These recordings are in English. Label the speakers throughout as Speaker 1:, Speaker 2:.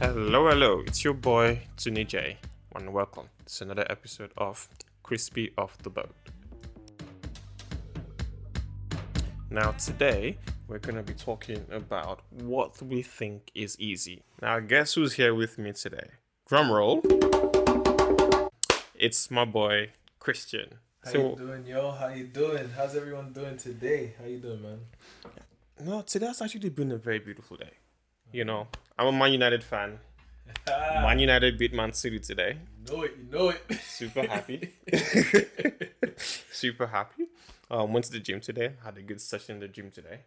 Speaker 1: Hello, hello, it's your boy Tuni J, and welcome to another episode of Crispy Off the Boat. Now, today we're going to be talking about what we think is easy. Now, guess who's here with me today? Drum roll. It's my boy Christian.
Speaker 2: How you doing, yo? How you doing? How's everyone doing today? How you doing, man?
Speaker 1: no, today has actually been a very beautiful day. You know, I'm a Man United fan. Man United beat Man City today.
Speaker 2: You know it, you know it.
Speaker 1: Super happy. Super happy. Um, went to the gym today. Had a good session in the gym today.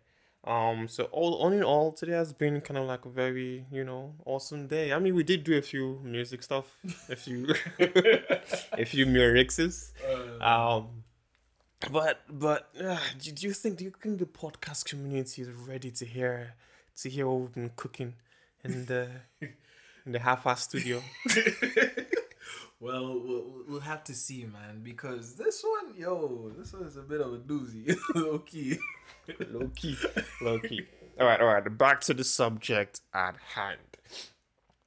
Speaker 1: Um, so all, all in all, today has been kind of like a very, you know, awesome day. I mean, we did do a few music stuff, a few, a few mixes. Um, but but uh, do, do you think do you think the podcast community is ready to hear to hear what we've been cooking in the in the half-ass studio?
Speaker 2: Well, well, we'll have to see, man, because this one, yo, this one is a bit of a doozy, low key.
Speaker 1: low key, low key. All right, all right. Back to the subject at hand.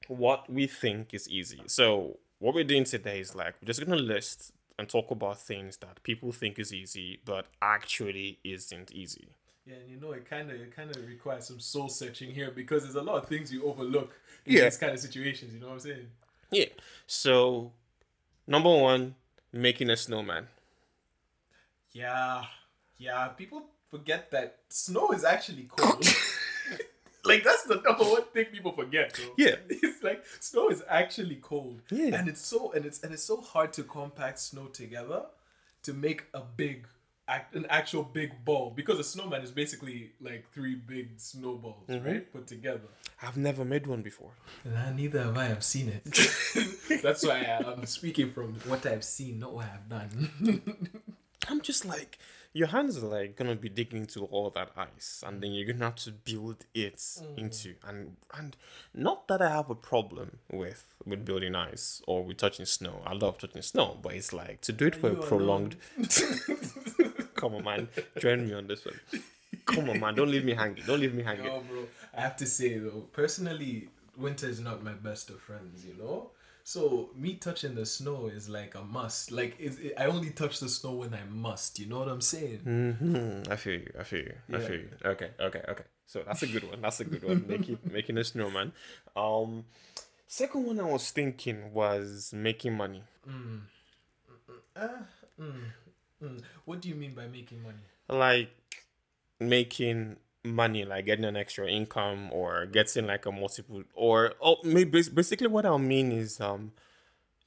Speaker 1: What we think is easy. So what we're doing today is like we're just gonna list and talk about things that people think is easy, but actually isn't easy.
Speaker 2: Yeah, and you know it kind of it kind of requires some soul searching here because there's a lot of things you overlook in
Speaker 1: Yeah.
Speaker 2: these kind of situations. You know what I'm saying?
Speaker 1: Yeah. So number one, making a snowman.
Speaker 2: Yeah, yeah. People forget that snow is actually cold. like that's the number one thing people forget. Bro.
Speaker 1: Yeah.
Speaker 2: it's like snow is actually cold.
Speaker 1: Yeah.
Speaker 2: and it's so and it's and it's so hard to compact snow together to make a big an actual big ball because a snowman is basically like three big snowballs mm-hmm. right put together
Speaker 1: I've never made one before.
Speaker 2: and neither have i I've seen it that's why I, i'm speaking from what i've seen not what i've done
Speaker 1: I'm just like your hands are like gonna be digging into all that ice, and then you're gonna have to build it mm. into and and not that I have a problem with with building ice or with touching snow. I love touching snow, but it's like to do it for a prolonged. Come on, man, join me on this one. Come on, man, don't leave me hanging. Don't leave me hanging.
Speaker 2: Yo, bro, I have to say though, personally, winter is not my best of friends. You know, so me touching the snow is like a must. Like it, I only touch the snow when I must. You know what I'm saying?
Speaker 1: hmm I feel you. I feel you. I feel you. Okay. Okay. Okay. So that's a good one. That's a good one. making making a snowman. Um, second one I was thinking was making money.
Speaker 2: Uh, mm, mm. What do you mean by making money?
Speaker 1: Like making money, like getting an extra income or getting like a multiple or oh maybe basically what I'll mean is um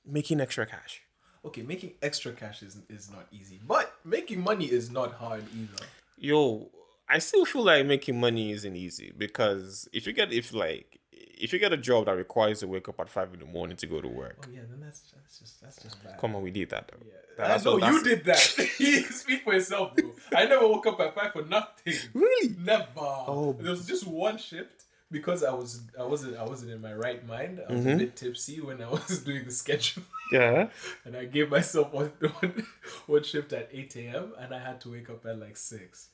Speaker 1: making extra cash.
Speaker 2: Okay, making extra cash is is not easy, but making money is not hard either.
Speaker 1: yo, I still feel like making money isn't easy because if you get if like if you get a job that requires you to wake up at five in the morning to go to work,
Speaker 2: Oh yeah, then that's that's just that's just bad.
Speaker 1: come on, we did that though.
Speaker 2: Yeah.
Speaker 1: That's
Speaker 2: I know you did that. Speak for yourself, bro. I never woke up at five for nothing.
Speaker 1: Really?
Speaker 2: Never.
Speaker 1: Oh.
Speaker 2: There was just one shift because I was I wasn't I wasn't in my right mind. I was
Speaker 1: Mm-hmm.
Speaker 2: a bit tipsy when I was doing the schedule.
Speaker 1: Yeah.
Speaker 2: and I gave myself one, one, one shift at 8 a.m. and I had to wake up at like 6.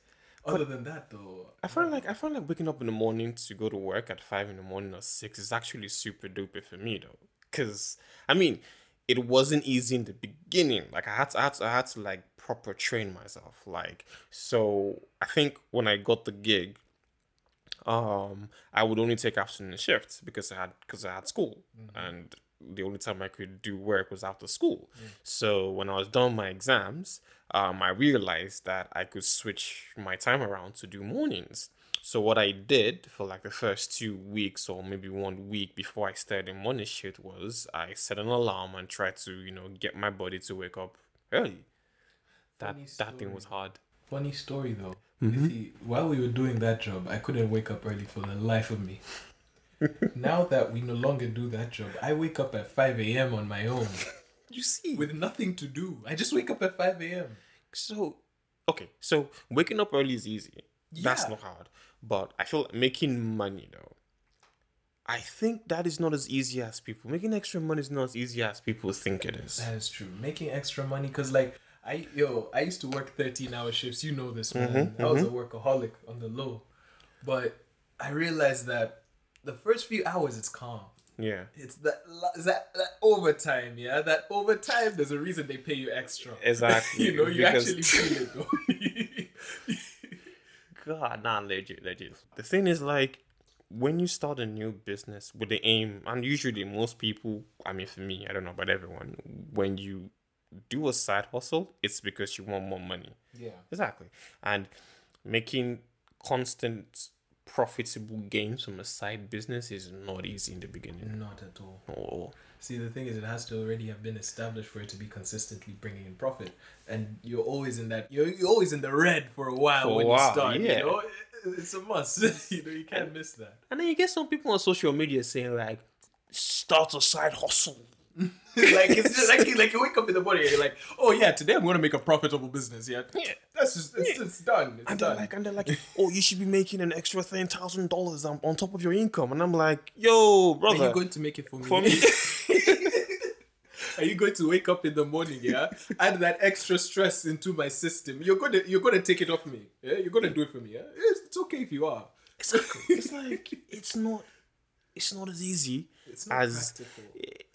Speaker 2: Other than that, though,
Speaker 1: I find like I find like waking up in the morning to go to work at five in the morning or six is actually super duper for me though. Cause I mean, it wasn't easy in the beginning. Like I had to, I had to, I had to like proper train myself. Like so, I think when I got the gig, um, I would only take afternoon shifts because I had because I had school and the only time I could do work was after school. So when I was done my exams, um, I realized that I could switch my time around to do mornings. So what I did for like the first two weeks or maybe one week before I started morning shift was I set an alarm and tried to you know get my body to wake up early. That that thing was hard.
Speaker 2: funny story though.
Speaker 1: Mm-hmm.
Speaker 2: See, while we were doing that job, I couldn't wake up early for the life of me. Now that we no longer do that job, I wake up at 5 a.m. on my own
Speaker 1: You see,
Speaker 2: with nothing to do. I just wake up at 5 a.m.
Speaker 1: So, okay, so waking up early is easy.
Speaker 2: Yeah.
Speaker 1: That's not hard. But I feel like making money though. I think that is not as easy as people. Making extra money is not as easy as people think it is.
Speaker 2: That is true. Making extra money, cause like I yo, I used to work thirteen hour shifts. You know this, man.
Speaker 1: Mm-hmm,
Speaker 2: I was a workaholic on the low, but I realized that the first few hours it's calm.
Speaker 1: Yeah.
Speaker 2: It's that that that overtime, yeah. That overtime. There's a reason they pay you extra.
Speaker 1: Exactly.
Speaker 2: you know, you
Speaker 1: because-
Speaker 2: actually feel it though.
Speaker 1: God, nah, legit, legit. The thing is, like, when you start a new business with the aim, and usually most people, I mean, for me, I don't know about everyone, when you do a side hustle, it's because you want more money.
Speaker 2: yeah.
Speaker 1: Exactly. And making constant profitable gains from a side business is not easy in the beginning.
Speaker 2: Not at all.
Speaker 1: Or
Speaker 2: See, the thing is, it has to already have been established for it to be consistently bringing in profit, and you're always in that. You're, you're always in the red for a while
Speaker 1: For a
Speaker 2: when
Speaker 1: while,
Speaker 2: you start.
Speaker 1: yeah.
Speaker 2: You know, it's a must. you know, you can't miss that.
Speaker 1: and then you get some people on social media saying like, start a side hustle.
Speaker 2: like it's just like you, like you wake up in the morning and you're like, oh yeah, today I'm gonna make a profitable business. Yeah,
Speaker 1: Yeah.
Speaker 2: that's just it's, it's done. It's
Speaker 1: And
Speaker 2: done.
Speaker 1: like, and they're like, oh, you should be making an extra ten thousand dollars on on top of your income. And I'm like, yo,
Speaker 2: Are
Speaker 1: brother,
Speaker 2: you going to make it for me?
Speaker 1: for me.
Speaker 2: Are you going to wake up in the morning, yeah, add that extra stress into my system? You're gonna you're gonna take it off me. Yeah, you're gonna do it for me. Yeah, it's, it's okay if you are.
Speaker 1: Exactly. It's like it's not it's not as easy
Speaker 2: It's not
Speaker 1: as
Speaker 2: practical.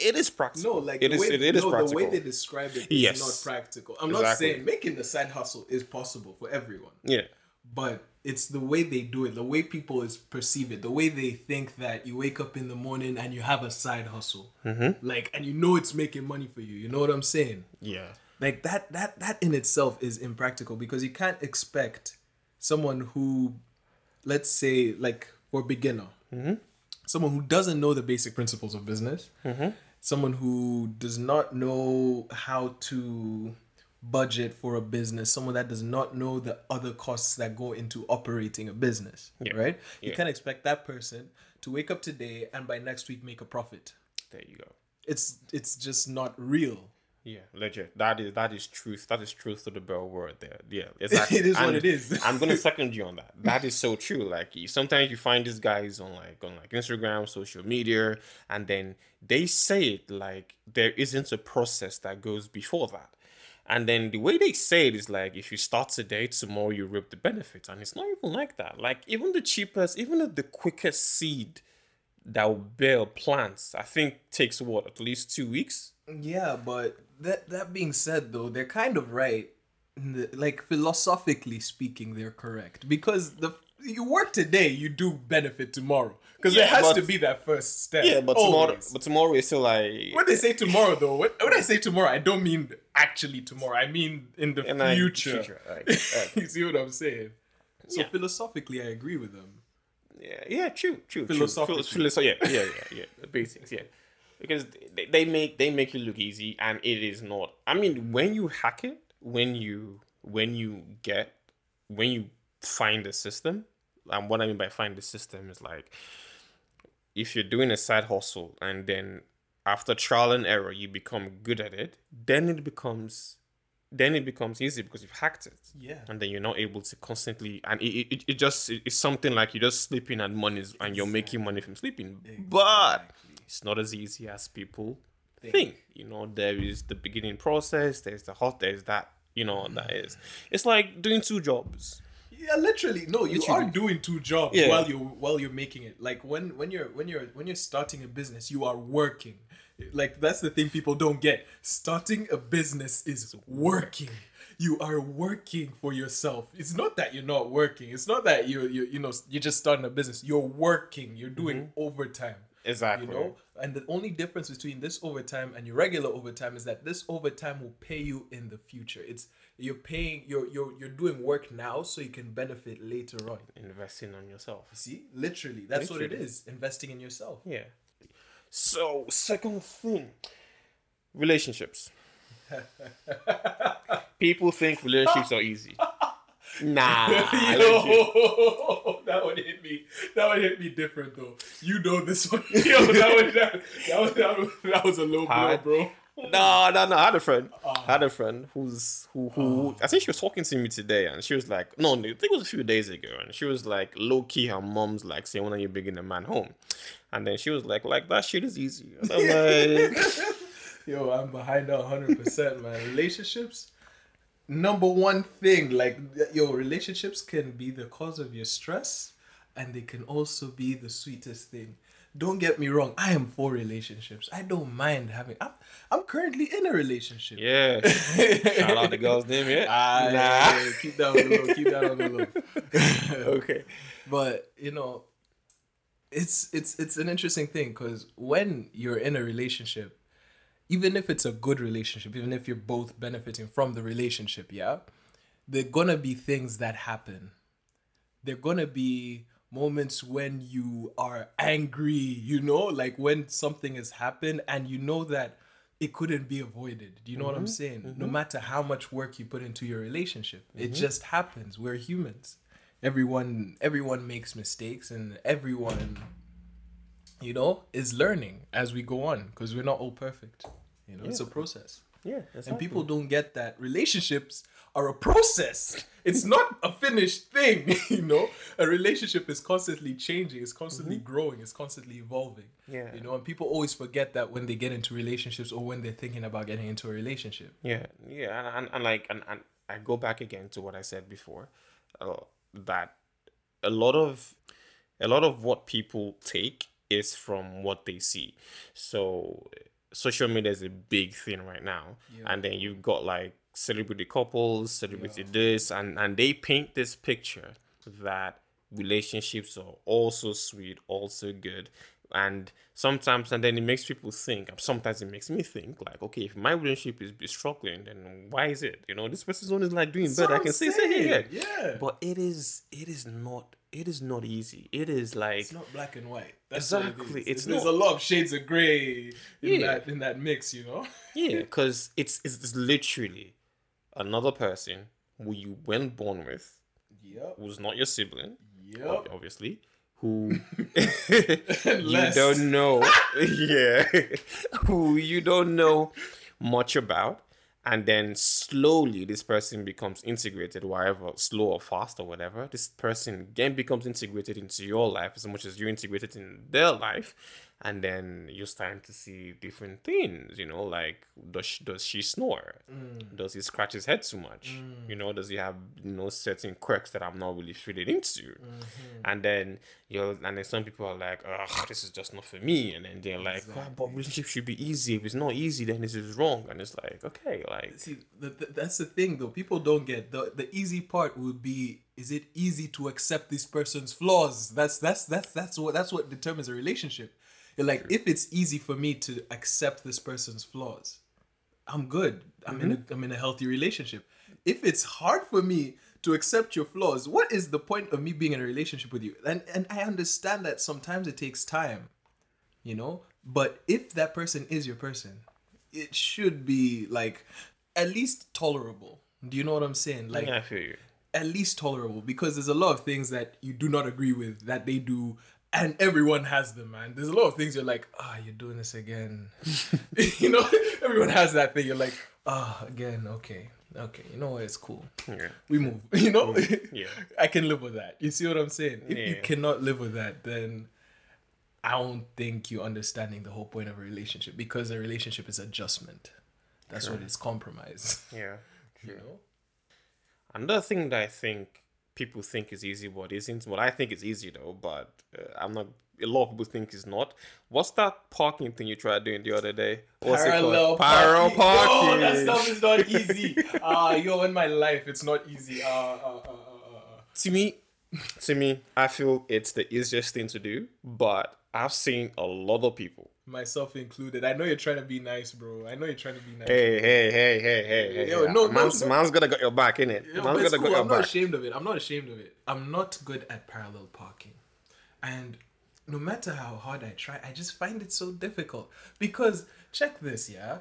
Speaker 1: it is practical.
Speaker 2: No, like
Speaker 1: it
Speaker 2: the
Speaker 1: is
Speaker 2: way,
Speaker 1: it, it is
Speaker 2: no,
Speaker 1: practical.
Speaker 2: the way they describe it is
Speaker 1: Yes.
Speaker 2: not practical. I'm not saying making the side hustle is possible for everyone,
Speaker 1: yeah.
Speaker 2: but it's the way they do it, the way people is perceive it, the way they think that you wake up in the morning and you have a side hustle, mm-hmm. like, and you know it's making money for you. You know what I'm saying?
Speaker 1: Yeah.
Speaker 2: Like that, that, that in itself is impractical because you can't expect someone who, let's say, like for beginner, someone who doesn't know the basic principles of business, mm-hmm. someone who does not know how to budget for a business, someone that does not know the other costs that go into operating a business,
Speaker 1: Yeah.
Speaker 2: right? You can't expect that person to wake up today and by next week make a profit.
Speaker 1: There you go.
Speaker 2: It's it's just not real.
Speaker 1: Yeah, legit. That is that is truth. That is truth to the bell word there. Yeah, exactly.
Speaker 2: It is what it is.
Speaker 1: I'm gonna second you on that. That is so true. Like sometimes you find these guys on like on like Instagram, social media, and then they say it like there isn't a process that goes before that. And then the way they say it is like if you start today, tomorrow you reap the benefits. And it's not even like that. Like even the cheapest, even the- the quickest seed that will bear plants, I think takes what, at least two weeks?
Speaker 2: Yeah, but that that being said, though, they're kind of right. Like philosophically speaking, they're correct because the you work today, you do benefit tomorrow because
Speaker 1: Yeah,
Speaker 2: there has
Speaker 1: but-
Speaker 2: to be that first step.
Speaker 1: Yeah, but tomorrow, but tomorrow is still like
Speaker 2: when they say tomorrow, though, when, when I say tomorrow, I don't mean actually tomorrow. I mean in the
Speaker 1: in
Speaker 2: future.
Speaker 1: future, like,
Speaker 2: you see what I'm saying? So
Speaker 1: Yeah.
Speaker 2: philosophically, I agree with them.
Speaker 1: yeah, yeah, true, true,
Speaker 2: Philosophically.
Speaker 1: true. Philosoph- yeah, yeah, yeah, yeah. The basics, yeah. Because they, they make they make it look easy, and it is not. I mean, when you hack it, when you when you get when you find the system, and what I mean by find the system is like if you're doing a side hustle and then after trial and error you become good at it, then it becomes then it becomes easy because you've hacked it.
Speaker 2: Yeah.
Speaker 1: And then you're not able to constantly and it, it, it just it- it's something like you're just sleeping at money and you're making money from sleeping. But it's not as easy as people think. You know, there is the beginning process, there's the hot, there's that, you know, that mm. is. It's like doing two jobs.
Speaker 2: Yeah, literally. No, you
Speaker 1: Literally.
Speaker 2: are doing two jobs
Speaker 1: Yeah.
Speaker 2: while you while you're making it. Like when when you're when you're when you're starting a business, you are working. Like that's the thing people don't get. Starting a business is working. You are working for yourself. It's not that you're not working. It's not that you you you know you're just starting a business. You're working. You're doing mm-hmm. overtime.
Speaker 1: Exactly.
Speaker 2: You know, and the only difference between this overtime and your regular overtime is that this overtime will pay you in the future. It's you're paying you're you're you're doing work now so you can benefit later on.
Speaker 1: Investing on yourself.
Speaker 2: See, literally, that's what it is. Investing in yourself.
Speaker 1: Yeah. So second thing, relationships. People think relationships are easy. Nah.
Speaker 2: Yo, that one hit me. That one hit me different though. You know this one. Yo, that one that, that was that was that was a low blow, bro.
Speaker 1: No, no, no. I had a friend. Ah. I had a friend who's who who ah. I think she was talking to me today, and she was like, no, I think it was a few days ago, and she was like, low key, her mom's like saying, when are you bringing a man home? And then she was like, like that shit is easy. And I'm like,
Speaker 2: Yo, I'm behind that 100%, man. Relationships, number one thing, like, your relationships can be the cause of your stress and they can also be the sweetest thing. Don't get me wrong, I am for relationships. I don't mind having. I'm, I'm currently in a relationship.
Speaker 1: Yeah. Shout out the girl's name, yeah.
Speaker 2: Ah,
Speaker 1: Nah.
Speaker 2: yeah, yeah, keep that on the low. Keep that on the low.
Speaker 1: okay.
Speaker 2: but you know, it's it's it's an interesting thing because when you're in a relationship, even if it's a good relationship, even if you're both benefiting from the relationship, yeah, there are gonna be things that happen. There are gonna be moments when you are angry, you know, like when something has happened and you know that it couldn't be avoided. Do you know what I'm mm-hmm. saying? No mm-hmm. matter how much work you put into your relationship, it mm-hmm. just happens. We're humans. Everyone everyone makes mistakes and everyone you know is learning as we go on because we're not all perfect. You know, it's a process.
Speaker 1: Yeah.
Speaker 2: And people don't get that relationships are a process. It's not a finished thing, you know. A relationship is constantly changing, it's constantly growing, it's constantly evolving.
Speaker 1: Yeah.
Speaker 2: You know, and people always forget that when they get into relationships or when they're thinking about getting into a relationship.
Speaker 1: Yeah, yeah, and, and, and like, and, and I go back again to what I said before, uh, that a lot of, a lot of what people take is from what they see. So, social media is a big thing right now, and then you've got like celebrity couples, celebrity this, and and they paint this picture that relationships are also sweet, also good. And sometimes, and then it makes people think. Sometimes it makes me think, like, okay, if my relationship is, is struggling, then why is it? You know, this person's one is like doing better. I can say, say, yeah, yeah,
Speaker 2: yeah.
Speaker 1: But it is, it is not, it is not easy. It is like,
Speaker 2: It's not black and white. That's what it
Speaker 1: Exactly, it's
Speaker 2: there's
Speaker 1: not.
Speaker 2: a lot of shades of gray in
Speaker 1: Yeah.
Speaker 2: that in that mix, you know.
Speaker 1: yeah, because it's, it's literally another person who you weren't born with,
Speaker 2: Yep.
Speaker 1: who's not your sibling,
Speaker 2: Yep.
Speaker 1: obviously, who you don't know, yeah, who you don't know much about, and then slowly this person becomes integrated, wherever slow or fast or whatever. This person again becomes integrated into your life as much as you're integrated in their life, and then you're starting to see different things. You know, like does she, does she snore? Does he scratch his head too much? You know, does he have you know certain quirks that I'm not really fitted into? And then you're and then some people are like, ugh, this is just not for me. And then they're like, "Ah, but relationship should be easy. If it's not easy, then this is wrong. And it's like, okay, like
Speaker 2: See, the, the, that's the thing though. People don't get the the easy part would be: is it easy to accept this person's flaws? That's that's that's that's what that's what determines a relationship. You're like, if it's easy for me to accept this person's flaws, I'm good. I'm in a mm-hmm. I'm in a healthy relationship. If it's hard for me to accept your flaws, what is the point of me being in a relationship with you? And and I understand that sometimes it takes time, you know. But if that person is your person, it should be like at least tolerable. Do you know what I'm saying? Like
Speaker 1: yeah, I feel you.
Speaker 2: at least tolerable because there's a lot of things that you do not agree with that they do and everyone has them man. There's a lot of things you're like ah you're doing this again. You know everyone has that thing. You're like ah again okay okay you know what it's cool.
Speaker 1: Yeah.
Speaker 2: we move you know?
Speaker 1: Yeah.
Speaker 2: i can live with that. You see what i'm saying? If you cannot live with that then i don't think you're understanding the whole point of a relationship because a relationship is adjustment. That's what it's compromise.
Speaker 1: Yeah.
Speaker 2: you know?
Speaker 1: Another thing that I think people think is easy, but isn't. Well, I think it's easy though, but uh, I'm not. A lot of people think it's not. What's that parking thing you tried doing the other day? What's
Speaker 2: Parallel
Speaker 1: it called? Parallel
Speaker 2: parking.
Speaker 1: parking.
Speaker 2: No, that stuff is not easy. Ah, yo, in my life, it's not easy. Uh, uh, uh, uh, uh.
Speaker 1: to me, to me, I feel it's the easiest thing to do, but I've seen a lot of people.
Speaker 2: Myself included. I know you're trying to be nice, bro. I know you're trying to be nice.
Speaker 1: Hey, hey, hey, hey, hey, hey.
Speaker 2: Yo, no,
Speaker 1: man's,
Speaker 2: no.
Speaker 1: man's gonna got your back, innit?
Speaker 2: Yo,
Speaker 1: man's gonna
Speaker 2: cool.
Speaker 1: got your
Speaker 2: I'm not
Speaker 1: back.
Speaker 2: ashamed of it. I'm not ashamed of it. I'm not good at parallel parking. And no matter how hard I try, I just find it so difficult. Because, check this, yeah?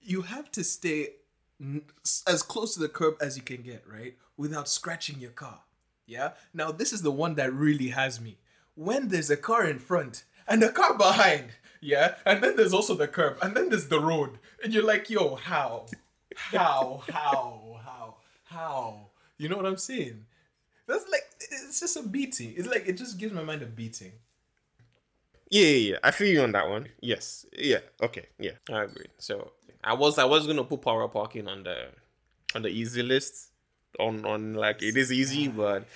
Speaker 2: You have to stay n- as close to the curb as you can get, right? Without scratching your car. Yeah? Now, this is the one that really has me. When there's a car in front and a car behind, yeah? And then there's also the curb and then there's the road. And you're like, yo, how? How? How? How? How? You know what I'm saying? That's like, it's just a beating. It's like, it just gives my mind a beating.
Speaker 1: Yeah, yeah, yeah. I feel you on that one. Yes. Yeah. Okay. Yeah. I agree. So I was I was gonna put parallel parking on the on the easy list. On on like it is easy, but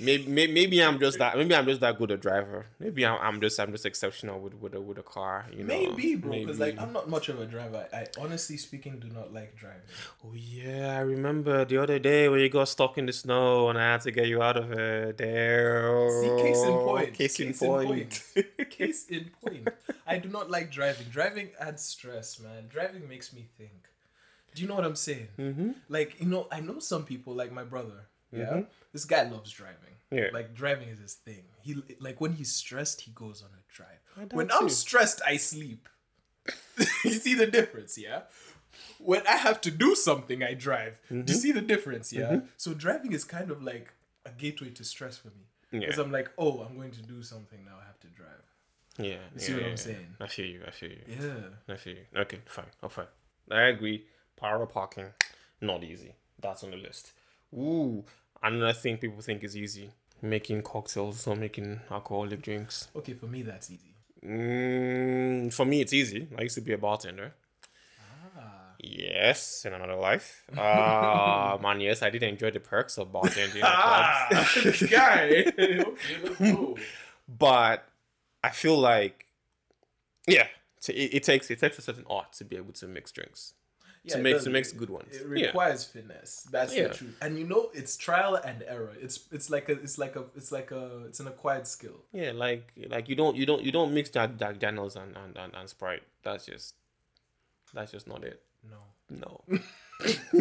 Speaker 1: maybe, maybe I'm just that maybe I'm just that good a driver. Maybe I'm, I'm just I'm just exceptional with with a, with a car. You know,
Speaker 2: Maybe, bro. Because like I'm not much of a driver. I honestly speaking do not like driving.
Speaker 1: Oh yeah, I remember the other day when you got stuck in the snow and I had to get you out of it. There.
Speaker 2: See, case in point.
Speaker 1: Case in
Speaker 2: Case
Speaker 1: point.
Speaker 2: Case in point. I do not like driving. Driving adds stress, man. Driving makes me think. Do you know what I'm saying?
Speaker 1: mm-hmm.
Speaker 2: Like, you know, I know some people, like my brother. Yeah.
Speaker 1: Mhm.
Speaker 2: This guy loves driving.
Speaker 1: Yeah.
Speaker 2: Like driving is his thing. He like when he's stressed, he goes on a drive.
Speaker 1: I do
Speaker 2: When I'm stressed, I sleep. you see the difference, yeah? When I have to do something, I drive. Do
Speaker 1: Mm-hmm.
Speaker 2: you see the difference, yeah? So driving is kind of like a gateway to stress for me. Because
Speaker 1: Yeah.
Speaker 2: I'm like, oh, I'm going to do something now. I have to drive.
Speaker 1: Yeah.
Speaker 2: You see
Speaker 1: yeah,
Speaker 2: what I'm
Speaker 1: yeah.
Speaker 2: saying?
Speaker 1: I feel you. I feel you.
Speaker 2: Yeah.
Speaker 1: I feel you. Okay, fine. Oh, fine. I agree. Parallel parking, not easy. That's on the list. Ooh, another thing people think is easy: making cocktails or making alcoholic drinks.
Speaker 2: Okay, for me that's easy.
Speaker 1: Mm, for me, it's easy. I used to be a bartender.
Speaker 2: Ah.
Speaker 1: Yes, in another life. Uh, man, yes, I did enjoy the perks of bartending clubs.
Speaker 2: this guy. okay,
Speaker 1: but I feel like, yeah, it, it takes it takes a certain art to be able to mix drinks.
Speaker 2: Yeah,
Speaker 1: to make to make good ones.
Speaker 2: It
Speaker 1: yeah.
Speaker 2: requires finesse. That's
Speaker 1: Yeah.
Speaker 2: the truth. And you know, it's trial and error. It's it's like a it's like a it's like a it's an acquired skill.
Speaker 1: Yeah, like like you don't you don't you don't mix Jack Jack Daniels and, and, and, and Sprite. That's just that's just not it.
Speaker 2: No,
Speaker 1: No.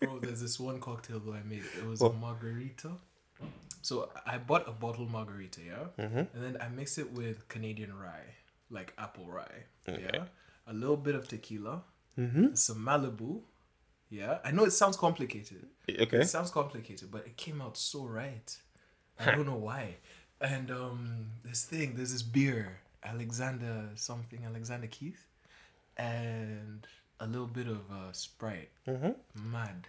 Speaker 2: bro. There's this one cocktail that I made. It was a margarita. So I bought a bottle margarita, yeah,
Speaker 1: Mhm.
Speaker 2: and then I mixed it with Canadian rye, like apple rye,
Speaker 1: Okay.
Speaker 2: yeah, a little bit of tequila,
Speaker 1: mm-hmm.
Speaker 2: some Malibu, yeah. I know it sounds complicated.
Speaker 1: Okay.
Speaker 2: It sounds complicated, but it came out so right. I don't know why. And um, this thing, there's this beer, Alexander something, Alexander Keith, and a little bit of uh, Sprite.
Speaker 1: Mm-hmm.
Speaker 2: Mad.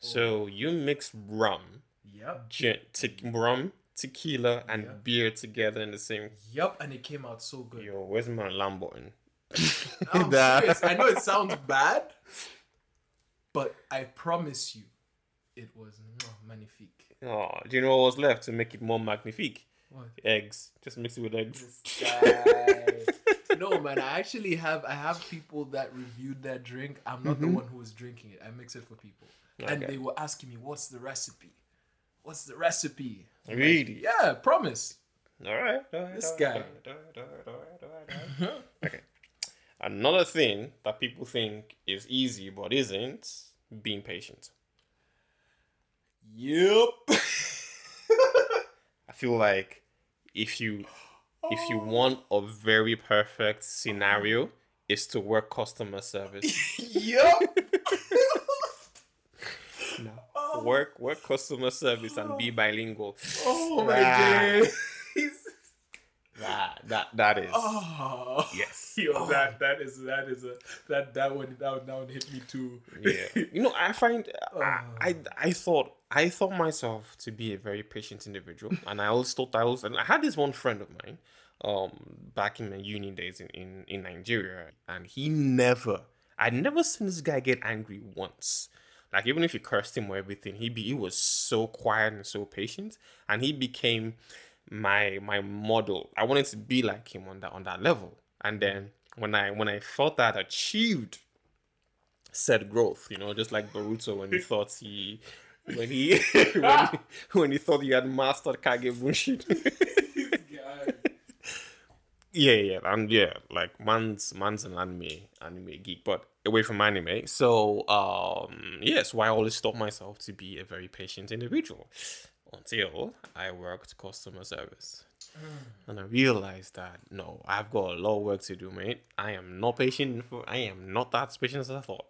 Speaker 1: So you mix rum,
Speaker 2: Yep.
Speaker 1: gin, te- rum, tequila, and
Speaker 2: Yeah.
Speaker 1: beer together in the same.
Speaker 2: Yep, and it came out so good.
Speaker 1: Yo, where's my Lamborghini?
Speaker 2: I'm
Speaker 1: That-
Speaker 2: serious. I know it sounds bad, but I promise you, it was magnifique.
Speaker 1: Oh, do you know what was left to make it more magnifique?
Speaker 2: What?
Speaker 1: Eggs. Just mix it with eggs.
Speaker 2: No man, I actually have I have people that reviewed that drink. I'm not the one who was drinking it. I mix it for people, and
Speaker 1: Mm-hmm.
Speaker 2: They were asking me, "What's the recipe? What's the recipe?" I'm like,
Speaker 1: Really?
Speaker 2: yeah, promise.
Speaker 1: All right. all right,
Speaker 2: This
Speaker 1: all
Speaker 2: guy.
Speaker 1: right, all right, all right. okay. Another thing that people think is easy but isn't being patient.
Speaker 2: Yep.
Speaker 1: I feel like if you if you want a very perfect scenario is to work customer service.
Speaker 2: yep.
Speaker 1: no. Work work customer service and be bilingual.
Speaker 2: Oh my
Speaker 1: Ah. That that that is
Speaker 2: Oh.
Speaker 1: yes.
Speaker 2: Yo, that that is that is a that that one that one, that one hit me too.
Speaker 1: yeah you know i find I,
Speaker 2: Oh.
Speaker 1: I i thought i thought myself to be a very patient individual and i always thought i was and i had this one friend of mine um back in my uni days in in, in nigeria and he never i'd never seen this guy get angry once like even if you cursed him or everything he be he was so quiet and so patient and he became my my model i wanted to be like him on that on that level and then when i when i thought that achieved said growth, you know, just like Boruto when he thought he when he when, he, when he thought he had mastered Kage Bunshin. Yeah, yeah, and yeah, like man's man's an anime anime geek, but away from anime. So um yes, why I always taught myself to be a very patient individual until I worked customer service. And I realized that no, I've got a lot of work to do, mate. I am not patient. For, I am not that patient as I thought.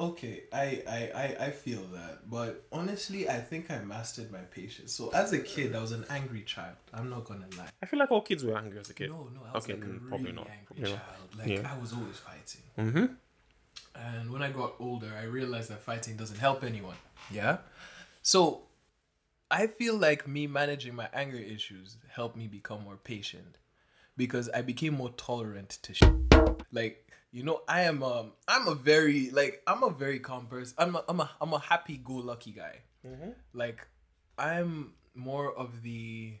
Speaker 2: Okay, I, I, I, I feel that, but honestly, I think I mastered my patience. So as a kid, I was an angry child. I'm not gonna lie.
Speaker 1: I feel like all kids were angry as a kid.
Speaker 2: No, no, I was
Speaker 1: Okay,
Speaker 2: like a
Speaker 1: mm,
Speaker 2: really
Speaker 1: probably not,
Speaker 2: angry
Speaker 1: probably not.
Speaker 2: child. Like
Speaker 1: Yeah.
Speaker 2: I was always fighting.
Speaker 1: Mm-hmm.
Speaker 2: And when I got older, I realized that fighting doesn't help anyone. Yeah. So I feel like me managing my anger issues helped me become more patient because I became more tolerant to shit. Like, you know, I am um I'm a very like I'm a very calm person. I'm a I'm a I'm a happy go lucky guy.
Speaker 1: Mm-hmm.
Speaker 2: Like I'm more of the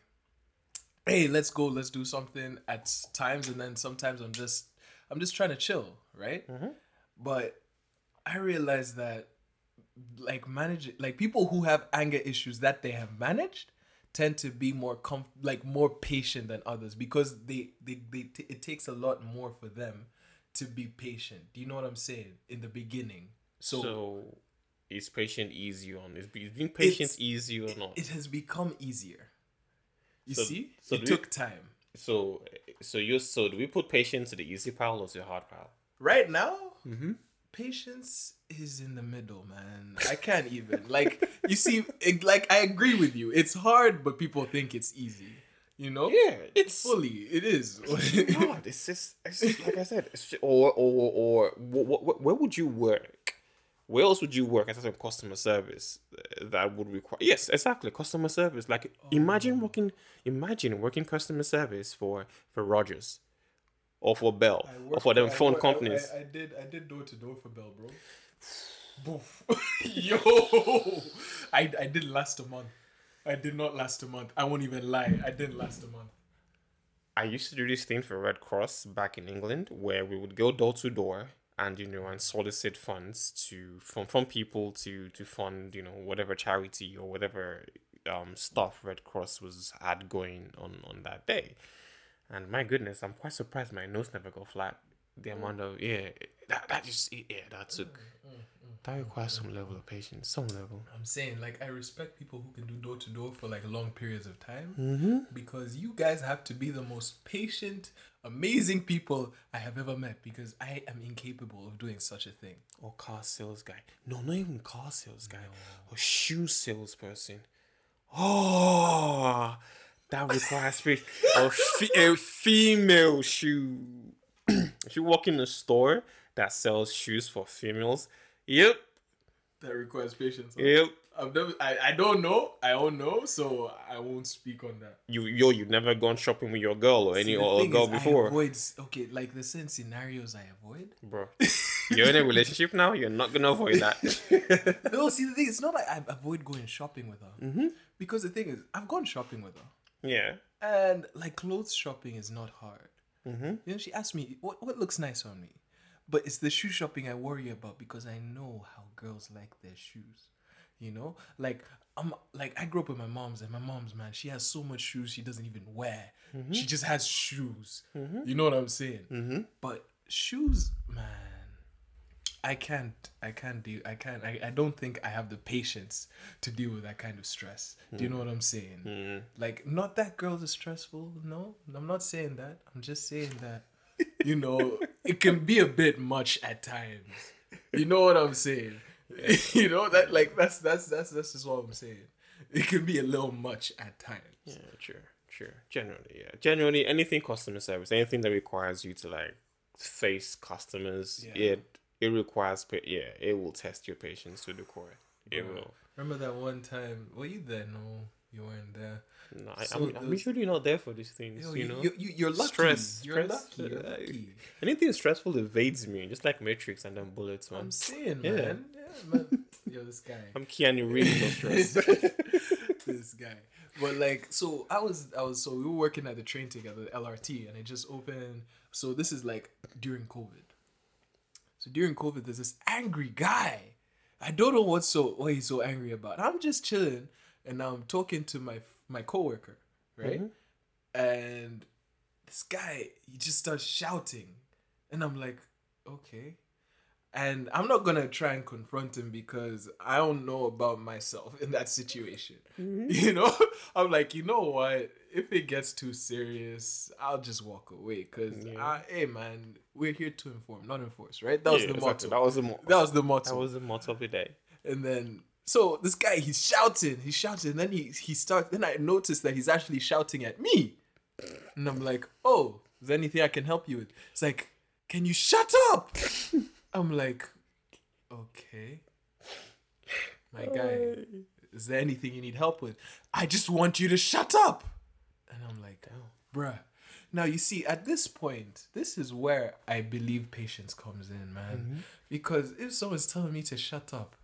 Speaker 2: hey, let's go, let's do something at times, and then sometimes I'm just I'm just trying to chill, right? But I realized that like manage like people who have anger issues that they have managed tend to be more comf- like more patient than others because they they, they t- it takes a lot more for them to be patient. Do you know what I'm saying? In the beginning. So,
Speaker 1: So, is patient easy on? Is being patient easy or not?
Speaker 2: it has become easier. You
Speaker 1: So-
Speaker 2: see?
Speaker 1: so
Speaker 2: it took time.
Speaker 1: So, so you so do we put patience to the easy pile or to the hard pile?
Speaker 2: Right now, mm-hmm. patience is in the middle, man. I can't even. like, you see, it, like, I agree with you. It's hard, but people think it's easy. You know?
Speaker 1: Yeah, it's
Speaker 2: Fully, it is.
Speaker 1: God, it's just it's just- like I said. It's just, or or or wh- wh- where would you work? Where else would you work as a customer service uh, that would require? Yes, exactly, customer service. Like imagine working, imagine working customer service for for Rogers, or for Bell, or for them phone companies.
Speaker 2: I, did. I did door to door for Bell, bro. Boof. Yo, I I did last a month. I did not last a month. I won't even lie. I didn't last a month.
Speaker 1: I used to do this thing for Red Cross back in England where we would go door to door and you know and solicit funds to from from people to to fund you know whatever charity or whatever um stuff Red Cross was had going on on that day. And my goodness, I'm quite surprised my nose never got flat. The amount of yeah, that that just yeah that mm, took mm, mm, that requires some level of patience, some level.
Speaker 2: I'm saying, like, I respect people who can do door to door for like long periods of time mm-hmm. because you guys have to be the most patient, amazing people I have ever met because I am incapable of doing such a thing.
Speaker 1: or car sales guy. No, not even car sales guy. Or shoe salesperson. Oh, that requires patience. a, fe- a female shoe. if you walk in a store that sells shoes for females, yep,
Speaker 2: That requires patience. huh?
Speaker 1: yep.
Speaker 2: I've never, I, I don't know. I don't know, so I won't speak on that.
Speaker 1: You yo, you've never gone shopping with your girl or any
Speaker 2: See, the
Speaker 1: or girl
Speaker 2: is, I
Speaker 1: before,
Speaker 2: avoid, okay, like the same scenarios I avoid.
Speaker 1: bro. You're in a relationship now. You're not gonna avoid that.
Speaker 2: no, see the thing, it's not like I avoid going shopping with her. Mm-hmm. Because the thing is, I've gone shopping with her.
Speaker 1: yeah.
Speaker 2: And like clothes shopping is not hard. Mm-hmm. You know, she asked me what what looks nice on me, but it's the shoe shopping I worry about because I know how girls like their shoes. You know, like I'm like I grew up with my mom's and my mom's man, she has so much shoes she doesn't even wear. Mm-hmm. She just has shoes. Mm-hmm. You know what I'm saying? Mm-hmm. But shoes, man, I can't I can't do I can't I, I don't think I have the patience to deal with that kind of stress. Do you know mm. what I'm saying? Like not that girls are stressful, no. I'm not saying that. I'm just saying that you know, it can be a bit much at times. You know what I'm saying? you know that like that's that's that's that's just what I'm saying. It can be a little much at times.
Speaker 1: Yeah, sure, sure. Generally, yeah. Generally, anything customer service, anything that requires you to like face customers,
Speaker 2: Yeah.
Speaker 1: it it requires, pa- yeah, it will test your patience to the core. It
Speaker 2: Bro,
Speaker 1: will.
Speaker 2: Remember that one time? Were you there? No, you weren't there.
Speaker 1: No, I,
Speaker 2: So
Speaker 1: I'm, I'm usually not there for these things.
Speaker 2: Yo,
Speaker 1: you,
Speaker 2: you,
Speaker 1: know,
Speaker 2: you, you, you're lucky.
Speaker 1: Stress,
Speaker 2: You're
Speaker 1: stress,
Speaker 2: lucky. You're lucky.
Speaker 1: anything stressful evades me, just like Matrix and then bullets, man.
Speaker 2: I'm saying,
Speaker 1: Yeah.
Speaker 2: man. Yeah, man. Yo, this guy.
Speaker 1: I'm Keanu Reeves of stress.
Speaker 2: this guy. But like, so I was, I was, so we were working at the train together, the LRT, and it just opened. So this is like during COVID. So during COVID, there's this angry guy. I don't know what's so what he's so angry about. I'm just chilling, and now I'm talking to my my coworker, right? Mm-hmm. And this guy, he just starts shouting, and I'm like, okay. And I'm not gonna try and confront him because I don't know about myself in that situation. Mm-hmm. You know, I'm like, you know what? If it gets too serious, I'll just walk away. Cause,
Speaker 1: Yeah.
Speaker 2: I, hey man, we're here to inform, not enforce, right? That was
Speaker 1: Yeah,
Speaker 2: the
Speaker 1: exactly.
Speaker 2: motto.
Speaker 1: That was the mo-
Speaker 2: That was the motto.
Speaker 1: that was the motto of the day.
Speaker 2: And then so this guy he's shouting, he's shouting, and then he he starts then I notice that he's actually shouting at me. And I'm like, oh, is there anything I can help you with? It's like, can you shut up? I'm like, okay. My guy, is there anything you need help with? I just want you to shut up. And I'm like, oh, bruh. Now you see, at this point, this is where I believe patience comes in, man. Mm-hmm. Because if someone's telling me to shut up,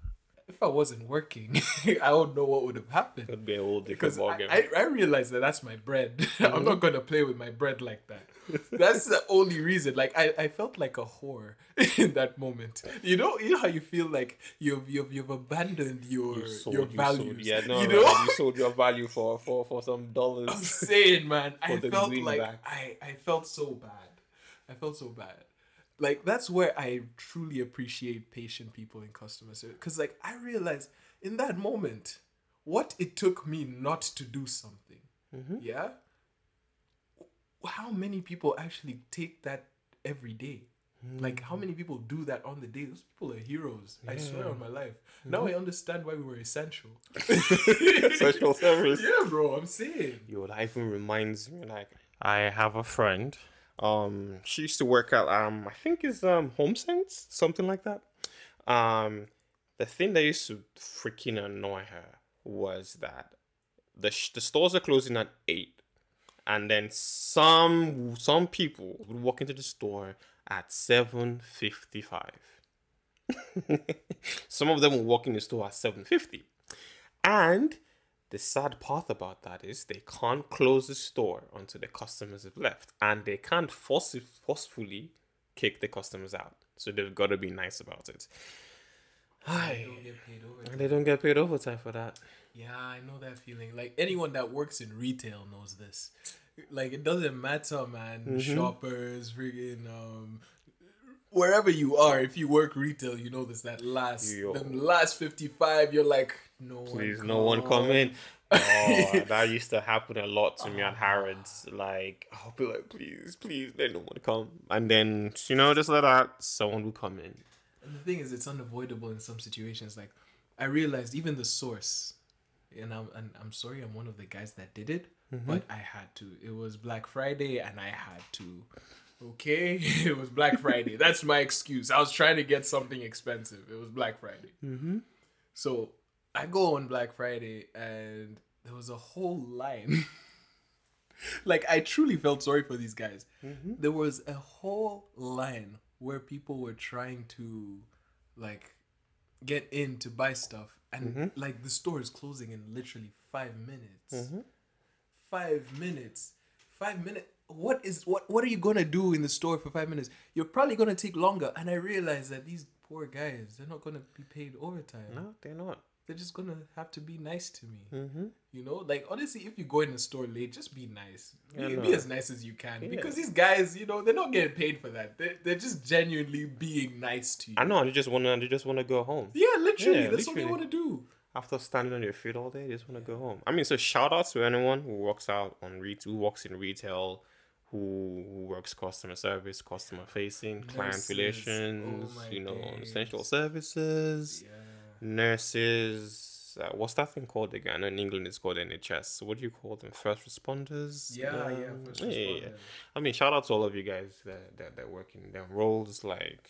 Speaker 2: if I wasn't working, I don't know what would have happened.
Speaker 1: It'd be a whole different
Speaker 2: Because I. I, I realized that that's my bread. I'm mm-hmm. not gonna play with my bread like that. That's the only reason. Like I, I felt like a whore in that moment. You know, you know how you feel like you've you've, you've abandoned your
Speaker 1: You sold-
Speaker 2: your
Speaker 1: you
Speaker 2: values.
Speaker 1: sold- yeah, no,
Speaker 2: you
Speaker 1: no,
Speaker 2: know.
Speaker 1: you sold your value for for for some dollars.
Speaker 2: I'm saying, man, I felt like. I, I felt so bad. I felt so bad. Like that's where I truly appreciate patient people in customer service. Cause like I realized in that moment what it took me not to do something.
Speaker 1: Mm-hmm.
Speaker 2: Yeah. How many people actually take that every day? Like how many people do that on the day? Those people are heroes. I swear on my life. Now I understand why we were essential.
Speaker 1: Social service.
Speaker 2: yeah, bro. I'm saying.
Speaker 1: Your even reminds me. Like, I have a friend. Um, she used to work at um, I think it's um, HomeSense, something like that. Um, the thing that used to freaking annoy her was that the sh- the stores are closing at eight, and then some some people would walk into the store at seven fifty five. some of them will walk in the store at seven fifty, and the sad part about that is they can't close the store until the customers have left, and they can't force forcefully kick the customers out. So they've got to be nice about it. Aye.
Speaker 2: Don't get paid over.
Speaker 1: And they don't get paid overtime for that.
Speaker 2: Yeah, I know that feeling. Like anyone that works in retail knows this. Like it doesn't matter, man. Shoppers, friggin' um, wherever you are, if you work retail, you know this. That last,
Speaker 1: Yo.
Speaker 2: the last fifty-five, you're like, no
Speaker 1: Please, no one
Speaker 2: come.
Speaker 1: in. Oh, that used to happen a lot to me at Harrods. Like, I'll be like, please, please, let no one come. And then, you know, just like that, someone will come in.
Speaker 2: And the thing is, it's unavoidable in some situations. Like, I realized even the source, and I'm and I'm sorry, I'm one of the guys that did it, but I had to. It was Black Friday, and I had to. Okay, it was Black Friday. That's my excuse. I was trying to get something expensive. It was Black Friday.
Speaker 1: Mm-hmm.
Speaker 2: So I go on Black Friday, and there was a whole line. like I truly felt sorry for these guys. Mm-hmm. There was a whole line where people were trying to, like, get in to buy stuff, and mm-hmm. like the store is closing in literally five minutes. Mm-hmm. Five minutes. Five minutes. What is what? What are you gonna do in the store for five minutes? You're probably gonna take longer. And I realized that these poor guys, they're not gonna be paid overtime
Speaker 1: No, they're not.
Speaker 2: They're just gonna have to be nice to me.
Speaker 1: Mm-hmm.
Speaker 2: You know, like honestly, if you go in the store late, just be nice. Be, be as nice as you can
Speaker 1: Yeah.
Speaker 2: because these guys, you know, they're not getting paid for that. They're, they're just genuinely being nice to you.
Speaker 1: I know, they just wanna they just wanna go home.
Speaker 2: yeah, literally,
Speaker 1: Yeah,
Speaker 2: that's what they want to do.
Speaker 1: After standing on your feet all day, they just wanna go home. I mean, so shout out to anyone who works out on retail who works in retail, who, who works customer service, customer facing, client
Speaker 2: Nurses.
Speaker 1: relations,
Speaker 2: Oh
Speaker 1: you know,
Speaker 2: days.
Speaker 1: essential services.
Speaker 2: Yeah.
Speaker 1: Nurses. Uh, what's that thing called again? I know in England it's called NHS. What do you call them? First responders.
Speaker 2: Yeah, yeah,
Speaker 1: Um,
Speaker 2: first
Speaker 1: yeah, yeah, yeah. I mean, shout out to all of you guys that that, that work in their roles. Like,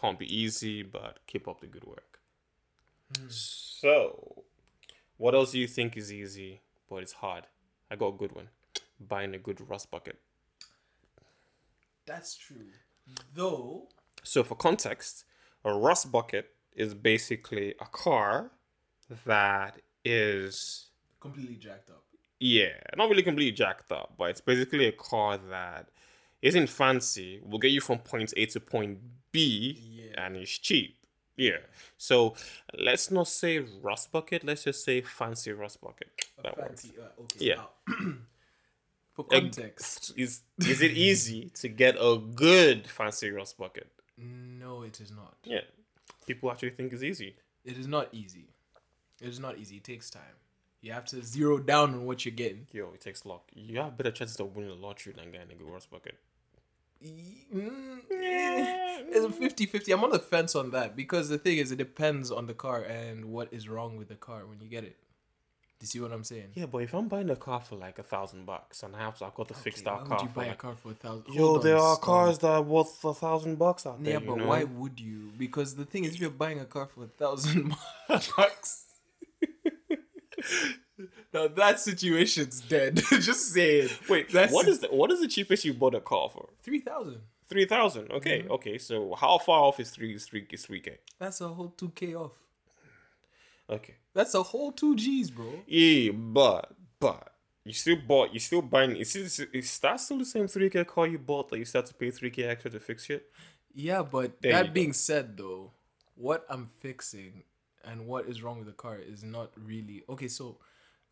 Speaker 1: can't be easy, but keep up the good work.
Speaker 2: Hmm.
Speaker 1: So, what else do you think is easy but it's hard? I got a good one. Buying a good rust bucket.
Speaker 2: That's true. Though,
Speaker 1: So, for context, a rust bucket is basically a car that is
Speaker 2: completely jacked up.
Speaker 1: Yeah, not really completely jacked up, but it's basically a car that isn't fancy, will get you from point A to point B,
Speaker 2: Yeah.
Speaker 1: and it's cheap. Yeah. So let's not say rust bucket, let's just say fancy rust bucket.
Speaker 2: A
Speaker 1: That
Speaker 2: fancy, uh, okay.
Speaker 1: Yeah.
Speaker 2: for
Speaker 1: A-
Speaker 2: context,
Speaker 1: Is is it easy to get a good fancy rust bucket?
Speaker 2: no, it is not.
Speaker 1: Yeah. People actually think it's easy.
Speaker 2: It is not easy. It is not easy. It takes time. You have to zero down on what you're getting.
Speaker 1: Yo, it takes luck. You have better chances of winning the lottery than getting a good rust bucket.
Speaker 2: Mm, eh, It's a 50 50. I'm on the fence on that because the thing is, it depends on the car and what is wrong with the car when you get it. You see what I'm saying?
Speaker 1: Yeah, but if I'm buying a car for like a thousand bucks and I have to, I've got to fix that
Speaker 2: why
Speaker 1: car
Speaker 2: would you buy a car for a thousand?
Speaker 1: Yo, there are cars that are worth a thousand bucks out there.
Speaker 2: Yeah,
Speaker 1: you
Speaker 2: but
Speaker 1: know?
Speaker 2: why would you? Because the thing is, if you're buying a car for a thousand bucks, now that situation's dead. Just saying.
Speaker 1: Wait,
Speaker 2: That's-
Speaker 1: what is the what is the cheapest you bought a car for?
Speaker 2: Three thousand.
Speaker 1: Three thousand. Okay,
Speaker 2: Mm-hmm.
Speaker 1: okay. So how far off is three is three is three k?
Speaker 2: That's a whole two k off.
Speaker 1: Okay.
Speaker 2: That's a whole two G's, bro.
Speaker 1: Yeah, but but you still bought. You still buying. Is this, is that still the same three k car you bought that you still have to pay three k extra to fix it?
Speaker 2: Yeah, but
Speaker 1: There
Speaker 2: that
Speaker 1: go.
Speaker 2: being said, though, what I'm fixing and what is wrong with the car is not really okay. So,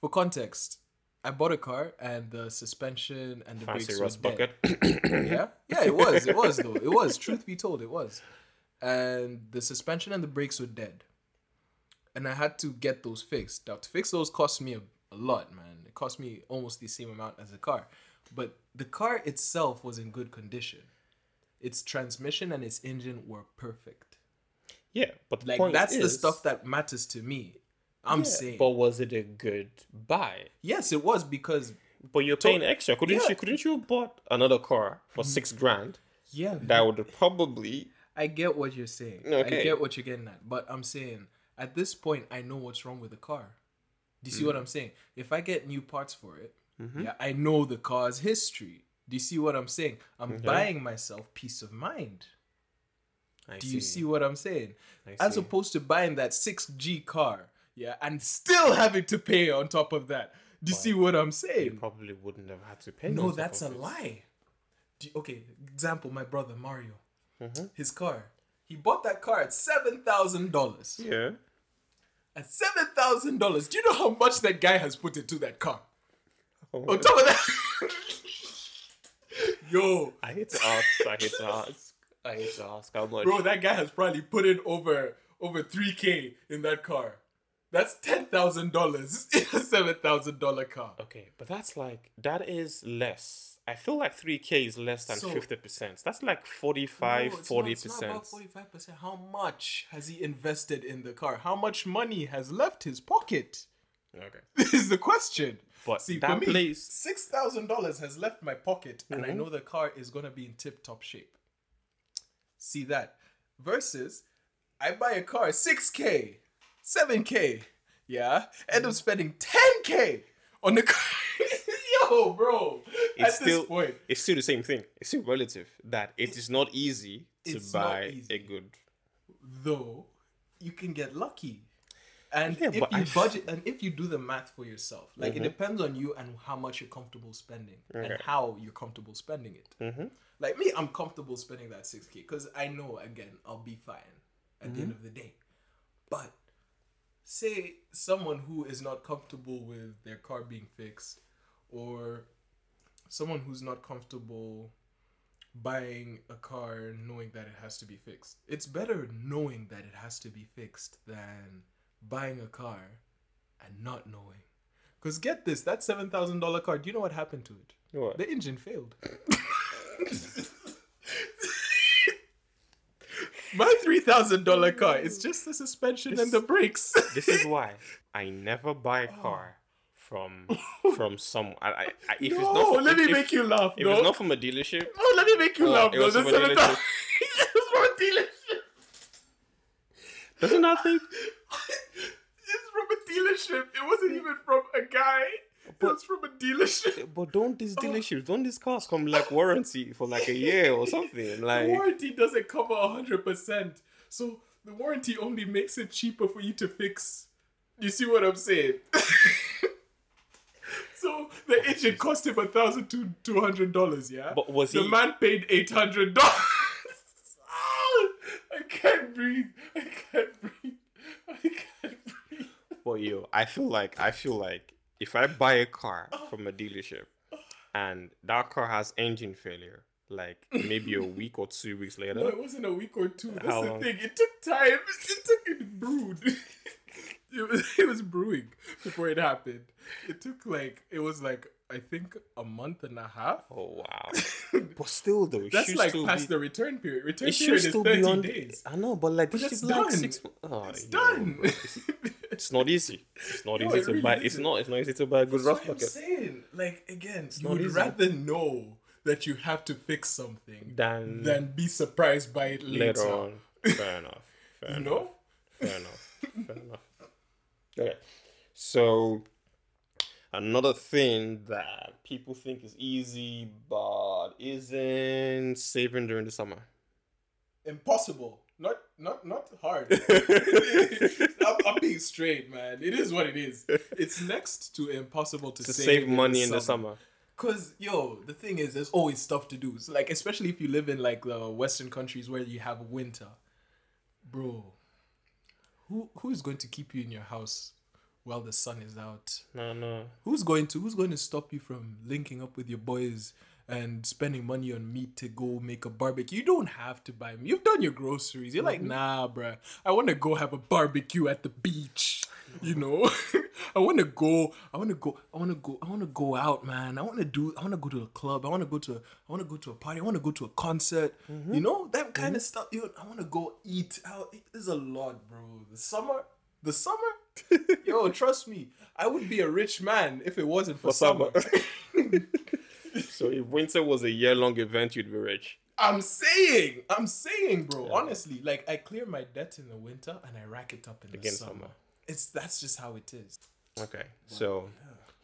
Speaker 2: for context, I bought a car and the suspension and the
Speaker 1: Fancy
Speaker 2: brakes
Speaker 1: rust
Speaker 2: were dead.
Speaker 1: bucket.
Speaker 2: yeah, yeah, it was, it was though, it was. Truth be told, it was, and the suspension and the brakes were dead, and I had to get those fixed. Now to fix those cost me a, a lot, man. It cost me almost the same amount as the car, but the car itself was in good condition. Its transmission and its engine were perfect.
Speaker 1: yeah, but the
Speaker 2: Like that's the stuff that matters to me. I'm
Speaker 1: Yeah,
Speaker 2: saying,
Speaker 1: But was it a good buy?
Speaker 2: yes, it was because
Speaker 1: But you're paying extra. Couldn't
Speaker 2: Yeah.
Speaker 1: You? Couldn't you have bought another car for six mm. grand?
Speaker 2: yeah,
Speaker 1: That would probably.
Speaker 2: I get what you're saying.
Speaker 1: Okay.
Speaker 2: I get what you're getting at. But I'm saying at this point, I know what's wrong with the car. Do you see
Speaker 1: Mm.
Speaker 2: what I'm saying? If I get new parts for it,
Speaker 1: Mm-hmm.
Speaker 2: yeah, I know the car's history. Do you see what I'm saying? I'm buying myself peace of mind.
Speaker 1: I
Speaker 2: Do you see what I'm saying? As
Speaker 1: see.
Speaker 2: opposed to buying that 6G car, yeah, and still having to pay on top of that. Do you see what I'm saying?
Speaker 1: You probably wouldn't have had to pay.
Speaker 2: No, that's a lie. You- okay, example, my brother Mario,
Speaker 1: Mm-hmm.
Speaker 2: his car. He bought that car at seven thousand dollars.
Speaker 1: Yeah.
Speaker 2: At seven thousand dollars, do you know how much that guy has put into that car?
Speaker 1: Oh,
Speaker 2: On top of that, yo,
Speaker 1: I hate to ask. I hate to ask. I hate to ask how much.
Speaker 2: bro, that guy has probably put in over over three k in that car. That's ten thousand dollars in a seven thousand dollar car.
Speaker 1: Okay, but that's like that is less. I feel like three k is less than
Speaker 2: So-
Speaker 1: fifty percent. That's like 45,
Speaker 2: No, it's
Speaker 1: 40
Speaker 2: not- it's not
Speaker 1: percent.
Speaker 2: about forty-five percent. How much has he invested in the car? How much money has left his pocket?
Speaker 1: Okay.
Speaker 2: This is the question.
Speaker 1: But
Speaker 2: See,
Speaker 1: that
Speaker 2: for me,
Speaker 1: place-
Speaker 2: six thousand dollars has left my pocket, and I
Speaker 1: Mhm.
Speaker 2: know the car is gonna be in tip-top shape. See that? Versus, I buy a car six k, seven k, yeah, end
Speaker 1: Mm.
Speaker 2: up spending ten k on the car. Yo, bro,
Speaker 1: It's
Speaker 2: at
Speaker 1: still
Speaker 2: this point,
Speaker 1: it's still the same thing. It's still relative that it is not easy to
Speaker 2: It's
Speaker 1: buy
Speaker 2: easy.
Speaker 1: a good.
Speaker 2: though, you can get lucky. And
Speaker 1: Yeah,
Speaker 2: if you
Speaker 1: I
Speaker 2: budget and if you do the math for yourself, like
Speaker 1: Mhm.
Speaker 2: it depends on you and how much you're comfortable spending and how you're comfortable spending it.
Speaker 1: Mm-hmm.
Speaker 2: Like me, I'm comfortable spending that 6k because I know again I'll be fine at the end of the day. But say someone who is not comfortable with their car being fixed or someone who's not comfortable buying a car knowing that it has to be fixed. It's better knowing that it has to be fixed than buying a car and not knowing. Cause get this, that seven thousand dollar car. Do you know what happened to it?
Speaker 1: What?
Speaker 2: The engine failed. My three thousand dollar car is just the suspension and the brakes.
Speaker 1: This is why I never buy a car oh. From from some. I, I, if it's not
Speaker 2: no,
Speaker 1: from,
Speaker 2: let me
Speaker 1: if,
Speaker 2: make you laugh.
Speaker 1: If
Speaker 2: no,
Speaker 1: it's not from a dealership,
Speaker 2: no, let me make you
Speaker 1: Oh,
Speaker 2: laugh.
Speaker 1: it
Speaker 2: No,
Speaker 1: was
Speaker 2: the
Speaker 1: from a dealership.
Speaker 2: thousand. it was from a dealership.
Speaker 1: doesn't that think?
Speaker 2: It's from a dealership. It wasn't even from a guy. It was from a dealership.
Speaker 1: But don't these oh. dealerships, don't these cars come like warranty for like a year or something?
Speaker 2: The
Speaker 1: Like
Speaker 2: warranty doesn't cover hundred percent, so the warranty only makes it cheaper for you to fix. You see what I'm saying? The engine cost him a thousand to two hundred dollars. Yeah,
Speaker 1: But was
Speaker 2: the
Speaker 1: he-
Speaker 2: man paid eight hundred dollars? I can't breathe. I can't breathe. I can't breathe.
Speaker 1: But yo, I feel like I feel like if I buy a car from a dealership and that car has engine failure, like maybe a week or two weeks later.
Speaker 2: No, it wasn't a week or two. That's
Speaker 1: How
Speaker 2: the
Speaker 1: long?
Speaker 2: thing. It took time. It took it brewed. it was it was brewing before it happened. It took like it was like I think a month and a half.
Speaker 1: oh wow. but still though, it
Speaker 2: That's
Speaker 1: should
Speaker 2: like
Speaker 1: still
Speaker 2: past
Speaker 1: be,
Speaker 2: the return period. Return
Speaker 1: it
Speaker 2: period is
Speaker 1: still
Speaker 2: thirty
Speaker 1: be on.
Speaker 2: days.
Speaker 1: I know, but like this
Speaker 2: that's
Speaker 1: like
Speaker 2: done.
Speaker 1: six. Oh,
Speaker 2: It's
Speaker 1: yo,
Speaker 2: done.
Speaker 1: bro, It's, it's not easy. It's not
Speaker 2: No,
Speaker 1: easy
Speaker 2: it
Speaker 1: to
Speaker 2: really
Speaker 1: buy. It's
Speaker 2: isn't.
Speaker 1: not. It's not easy to buy a good
Speaker 2: That's
Speaker 1: rust
Speaker 2: I'm
Speaker 1: bucket
Speaker 2: saying. Like again, you would
Speaker 1: easy.
Speaker 2: rather know that you have to fix something
Speaker 1: Than-
Speaker 2: than be surprised by it later.
Speaker 1: later on. Fair enough. Fair
Speaker 2: You
Speaker 1: enough.
Speaker 2: know?
Speaker 1: Fair enough. Fair enough. Okay. So another thing that people think is easy but isn't saving during the summer.
Speaker 2: Impossible. Not not not hard. I'm, I'm being straight, man. It is what it is. It's next to impossible to,
Speaker 1: to
Speaker 2: save,
Speaker 1: save money in the summer.
Speaker 2: Cause yo, the thing is, there's always stuff to do. So, like, especially if you live in like the Western countries where you have winter, bro. Who who is going to keep you in your house while the sun is out?
Speaker 1: No, no.
Speaker 2: Who's going to who's going to stop you from linking up with your boys and spending money on meat to go make a barbecue? You don't have to buy me. You've done your groceries. You're like, mm-hmm. nah, bruh. I want to go have a barbecue at the beach. You know, I want to go. I want to go. I want to go. I want to go out, man. I want to do. I want to go to a club. I want to go to. I want to go to a party. I want to go to a concert. You know that kind of stuff. Yo, I want to go eat out. There's a lot, bro. The summer. The summer. Yo, trust me. I would be a rich man if it wasn't for,
Speaker 1: For
Speaker 2: summer.
Speaker 1: summer. So if winter was a year long event, you'd be rich.
Speaker 2: I'm saying, I'm saying, bro. Honestly, like I clear my debt in the winter and I rack it up in the summer.
Speaker 1: summer.
Speaker 2: It's that's just how it is.
Speaker 1: Okay. So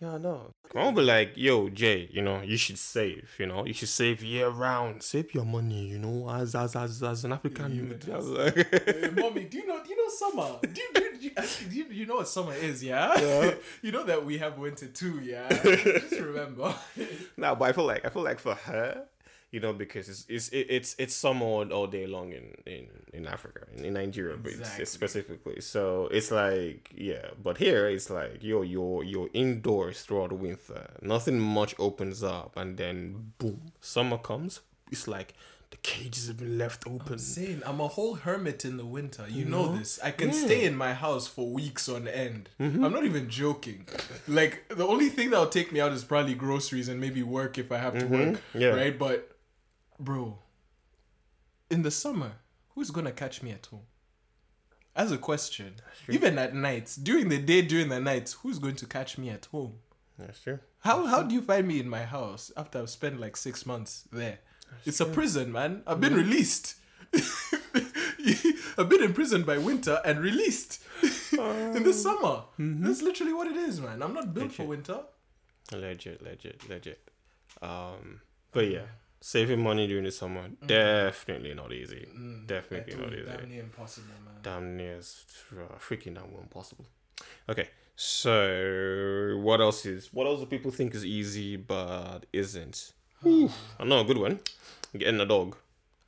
Speaker 1: yeah, no. I'll be like, yo, Jay, you know, you should save, you know, you should save year round. Save your money, you know, as as as, as an African.
Speaker 2: Yeah,
Speaker 1: I was like-
Speaker 2: Hey, mommy, do you know? Do you know summer? Do you, do you, do you, do you, you know what summer is? Yeah.
Speaker 1: Yeah.
Speaker 2: you know that we have winter too. Yeah. Just remember.
Speaker 1: No, but I feel like I feel like for her, you know, because it's it's it's it's summer all, all day long in in in Africa, in, in Nigeria, but
Speaker 2: Exactly.
Speaker 1: it's specifically. So it's like yeah, but here it's like yo, you're you're indoors throughout the winter. Nothing much opens up, and then boom, summer comes. It's like the cages have been left open.
Speaker 2: saying I'm a whole hermit in the winter. You know
Speaker 1: know?
Speaker 2: this. I can
Speaker 1: Yeah.
Speaker 2: stay in my house for weeks on end. Mm-hmm. I'm not even joking. Like the only thing that'll take me out is probably groceries and maybe work if I have to mm-hmm. work.
Speaker 1: Yeah.
Speaker 2: Right? But bro, in the summer, who's gonna catch me at home? As a question. Even at night, during the day, during the night, who's going to catch me at home?
Speaker 1: That's true.
Speaker 2: How how do you find me in my house after I've spent like six months there? it's a prison, man. I've been released. I've been imprisoned by winter and released in the summer. That's literally what it is, man. I'm not built for winter.
Speaker 1: Legit, legit, legit. Um, but yeah, saving money during the summer definitely not easy. Definitely not easy.
Speaker 2: Damn near impossible, man.
Speaker 1: damn near s- uh, freaking damn well impossible. Okay, so what else is what else do people think is easy but isn't? Oof, I know a good one. Getting a dog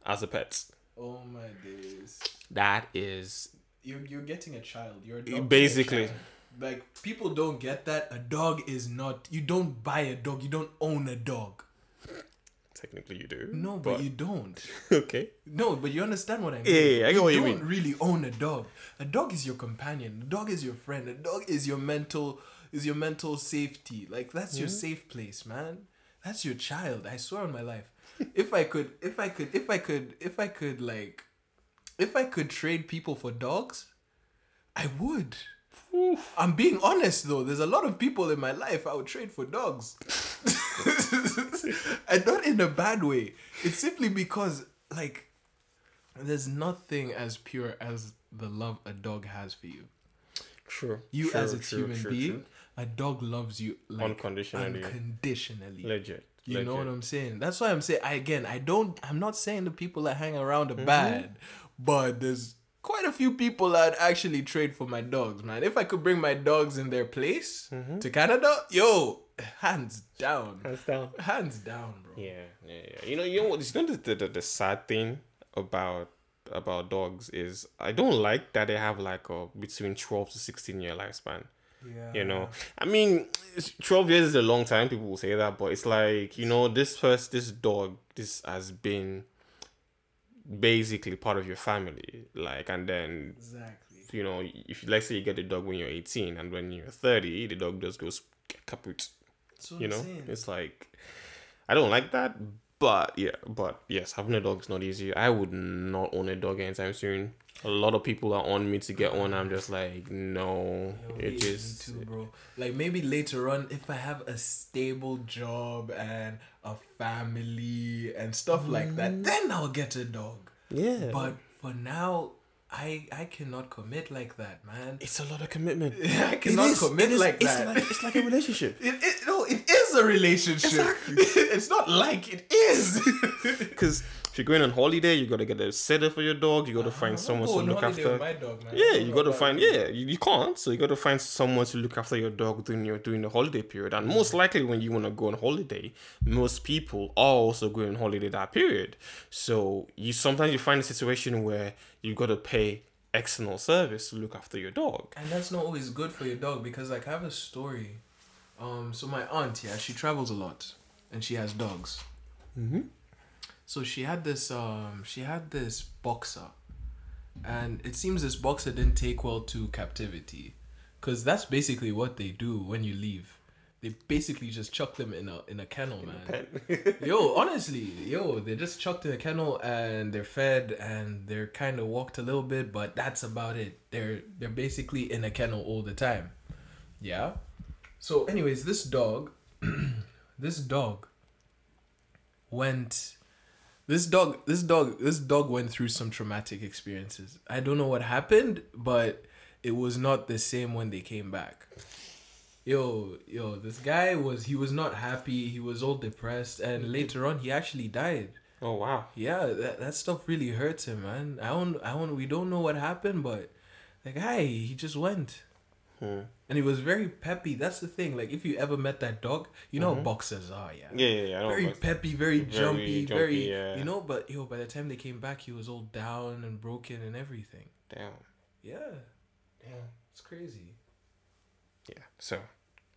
Speaker 1: as a pet.
Speaker 2: Oh my days.
Speaker 1: That is
Speaker 2: You're you're getting a child. You're a
Speaker 1: Basically.
Speaker 2: child. Like people don't get that. A dog is not. You don't buy a dog. You don't own a dog.
Speaker 1: Technically you do.
Speaker 2: No, but, you don't.
Speaker 1: okay.
Speaker 2: No, but you understand what I mean.
Speaker 1: Yeah, yeah, I get what you
Speaker 2: don't really own a dog. A dog is your companion. A dog is your friend. A dog is your mental is your mental safety. Like that's your safe place, man. That's your child. I swear on my life. if I could, if I could, if I could, if I could, like, if I could trade people for dogs, I would. I'm being honest though. There's a lot of people in my life I would trade for dogs. and not in a bad way. It's simply because like there's nothing as pure as the love a dog has for you.
Speaker 1: True.
Speaker 2: You
Speaker 1: True,
Speaker 2: as a
Speaker 1: true,
Speaker 2: human
Speaker 1: true,
Speaker 2: being, a dog loves you like
Speaker 1: Unconditionally.
Speaker 2: Unconditionally.
Speaker 1: Legit.
Speaker 2: You know what. I'm saying? That's why I'm saying I again I don't I'm not saying the people that hang around are
Speaker 1: Mm-hmm.
Speaker 2: bad, but there's quite a few people I'd actually trade for my dogs, man. If I could bring my dogs in their place
Speaker 1: Mm-hmm.
Speaker 2: to Canada, yo, hands down.
Speaker 1: Hands down.
Speaker 2: Hands down, bro.
Speaker 1: Yeah, yeah, yeah. You know, you know what? You know the, the the sad thing about about dogs is I don't like that they have like a between twelve to sixteen year lifespan.
Speaker 2: Yeah.
Speaker 1: You know, I mean, twelve years is a long time. People will say that, but it's like you know, this first this dog, this has been basically part of your family. Like, and then
Speaker 2: Exactly.
Speaker 1: you know, if you let's say you get a dog when you're eighteen, and when you're thirty, the dog just goes kaput
Speaker 2: That's what
Speaker 1: you
Speaker 2: I'm
Speaker 1: know
Speaker 2: saying.
Speaker 1: it's like i don't like that but yeah but yes having a dog is not easy i would not own a dog anytime soon a lot of people are on me to get one i'm just like no
Speaker 2: Yo,
Speaker 1: it just
Speaker 2: too, bro. Like maybe later on, if I have a stable job and a family and stuff like that, mm. then I'll get a dog.
Speaker 1: yeah
Speaker 2: But for now, I I cannot commit like that, man.
Speaker 1: it's a lot of commitment
Speaker 2: I cannot commit like
Speaker 1: it's
Speaker 2: that.
Speaker 1: like it's like a relationship
Speaker 2: It, it, no, it is a relationship. it's not like it is.
Speaker 1: because if you're going on holiday, you gotta get a sitter for your dog. You gotta ah,
Speaker 2: find
Speaker 1: someone to look after.
Speaker 2: dog, man.
Speaker 1: Yeah, you
Speaker 2: know
Speaker 1: got to find. Yeah, you, you can't. So you got to find someone to look after your dog during your during the holiday period. And most mm-hmm. likely, when you want to go on holiday, most people are also going on holiday that period. So you sometimes you find a situation where you got to pay external service to look after your dog.
Speaker 2: And that's not always good for your dog because like I have a story. Um, so my aunt, yeah, she travels a lot, and she has dogs.
Speaker 1: Mm-hmm.
Speaker 2: So she had this um she had this boxer, and it seems this boxer didn't take well to captivity, cause that's basically what they do when you leave. They basically just chuck them in a in a kennel, man. yo, honestly, yo, they're just chucked in a kennel and they're fed and they're kind of walked a little bit, but that's about it. They're they're basically in a kennel all the time. Yeah. So, anyways, this dog, this dog went. This dog, this dog, this dog went through some traumatic experiences. I don't know what happened, but it was not the same when they came back yo yo this guy was he was not happy he was all depressed and later on he actually died
Speaker 1: oh wow.
Speaker 2: yeah that, that stuff really hurts him man i don't i don't we don't know what happened but the guy he just went
Speaker 1: Hmm.
Speaker 2: And he was very peppy that's the thing like if you ever met that dog you know how boxers are yeah
Speaker 1: Yeah, yeah, yeah.
Speaker 2: Very peppy very,
Speaker 1: Very
Speaker 2: jumpy,
Speaker 1: jumpy,
Speaker 2: very
Speaker 1: yeah.
Speaker 2: you know but yo by the time they came back he was all down and broken and everything
Speaker 1: Damn.
Speaker 2: yeah yeah it's crazy
Speaker 1: Yeah. So,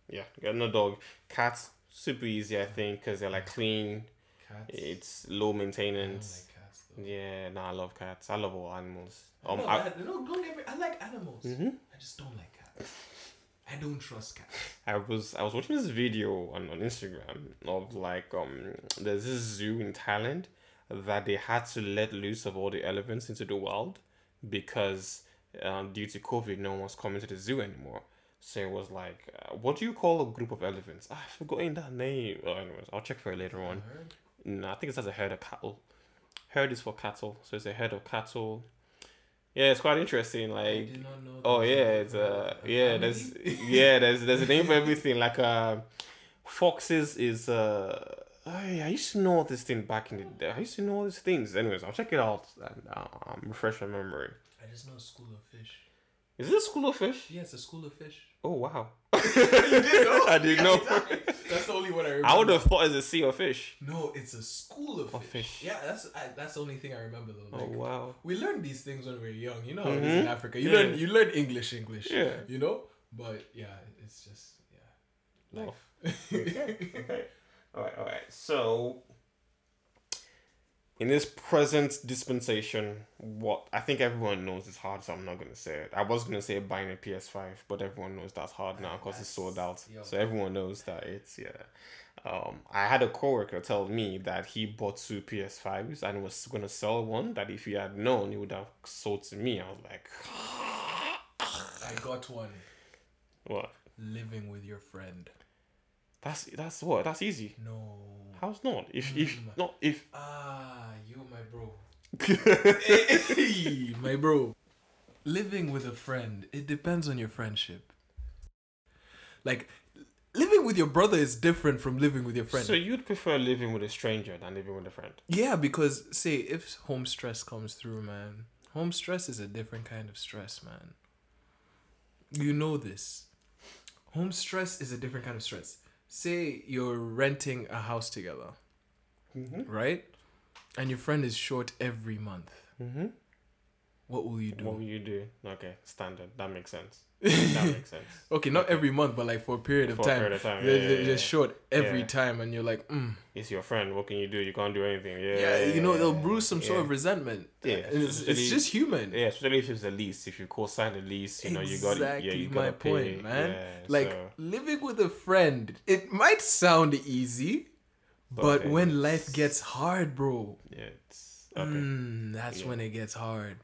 Speaker 1: yeah, got no dog. Cats super easy, I think, because they're like clean.
Speaker 2: cats
Speaker 1: It's low maintenance.
Speaker 2: like cats.
Speaker 1: Yeah, no, I love cats. I love all animals.
Speaker 2: Um, no,
Speaker 1: I,
Speaker 2: I, no, don't get me. I like animals.
Speaker 1: Mhm.
Speaker 2: I just don't like cats. I don't trust cats.
Speaker 1: I was I was watching this video on, on Instagram of like um there's this zoo in Thailand that they had to let loose of all the elephants into the wild because um, due to COVID no one was coming to the zoo anymore. So it was like, uh, what do you call a group of elephants? Ah, I've forgotten that name. Oh, anyways, I'll check for it later on. No, I think it's as a herd of cattle. Herd is for cattle, so it's a herd of cattle. Yeah, it's quite interesting.
Speaker 2: I
Speaker 1: Like,
Speaker 2: did not know.
Speaker 1: oh yeah, it's
Speaker 2: a-
Speaker 1: uh,
Speaker 2: a
Speaker 1: yeah, there's yeah, there's there's a name for everything. Like, uh, foxes is uh, I, used to know all this thing back in the day. I used to know all these things. Anyways, I'll check it out and uh, um, refresh my memory.
Speaker 2: I just know school of fish.
Speaker 1: Is this a school of fish?
Speaker 2: Yeah, it's a school of fish.
Speaker 1: Oh wow!
Speaker 2: you did know?
Speaker 1: I didn't know.
Speaker 2: That's the only one I remember.
Speaker 1: I would have thought it's a sea of fish.
Speaker 2: No, it's a school of,
Speaker 1: Of
Speaker 2: fish.
Speaker 1: fish.
Speaker 2: Yeah, that's I, that's the only thing I remember though.
Speaker 1: Oh wow!
Speaker 2: We learned these things when we were young. You know how it is
Speaker 1: Mhm.
Speaker 2: in Africa. You
Speaker 1: Yeah.
Speaker 2: learn you learn English, English.
Speaker 1: Yeah.
Speaker 2: You know, but yeah, it's just yeah. Life.
Speaker 1: okay. All right. All right. So, in this present dispensation, what I think everyone knows is hard, so I'm not gonna say it. I was gonna say buying a PS5, but everyone knows that's hard now because it's sold out.
Speaker 2: Yo.
Speaker 1: So everyone knows that it's yeah. Um, I had a coworker tell me that he bought two PS5s and was gonna sell one. That if he had known, he would have sold to me. I was like,
Speaker 2: I got one.
Speaker 1: what?
Speaker 2: Living with your friend.
Speaker 1: That's that's what? That's easy.
Speaker 2: No.
Speaker 1: How's not? If if
Speaker 2: Mm.
Speaker 1: not if
Speaker 2: Ah, you my bro. my bro. Living with a friend, it depends on your friendship. Like living with your brother is different from living with your friend.
Speaker 1: So you'd prefer living with a stranger than living with a friend?
Speaker 2: yeah, because say if home stress comes through, man. Home stress is a different kind of stress, man. You know this. Home stress is a different kind of stress. Say you're renting a house together,
Speaker 1: Mm-hmm.
Speaker 2: right? And your friend is short every month.
Speaker 1: Mm-hmm.
Speaker 2: What will you do?
Speaker 1: What will you do? Okay, standard. That makes sense. That makes sense.
Speaker 2: Okay, not every month, but like for a period of time.
Speaker 1: For a period of time,
Speaker 2: They're,
Speaker 1: yeah,
Speaker 2: they're
Speaker 1: yeah,
Speaker 2: just short every
Speaker 1: Yeah.
Speaker 2: time, and you're like, mm.
Speaker 1: It's your friend. What can you do? You can't do anything. Yeah.
Speaker 2: yeah, you know, they'll brew some sort of resentment.
Speaker 1: Yeah,
Speaker 2: and it's, it's just human.
Speaker 1: Yeah, especially if it's a lease. If you co-sign a lease, you know you got
Speaker 2: exactly
Speaker 1: yeah you
Speaker 2: my
Speaker 1: pay.
Speaker 2: point, man.
Speaker 1: Yeah,
Speaker 2: like
Speaker 1: so-
Speaker 2: living with a friend, it might sound easy, but
Speaker 1: Okay.
Speaker 2: when life gets hard, bro,
Speaker 1: yeah, it's okay.
Speaker 2: mm, that's
Speaker 1: Yeah.
Speaker 2: when it gets hard.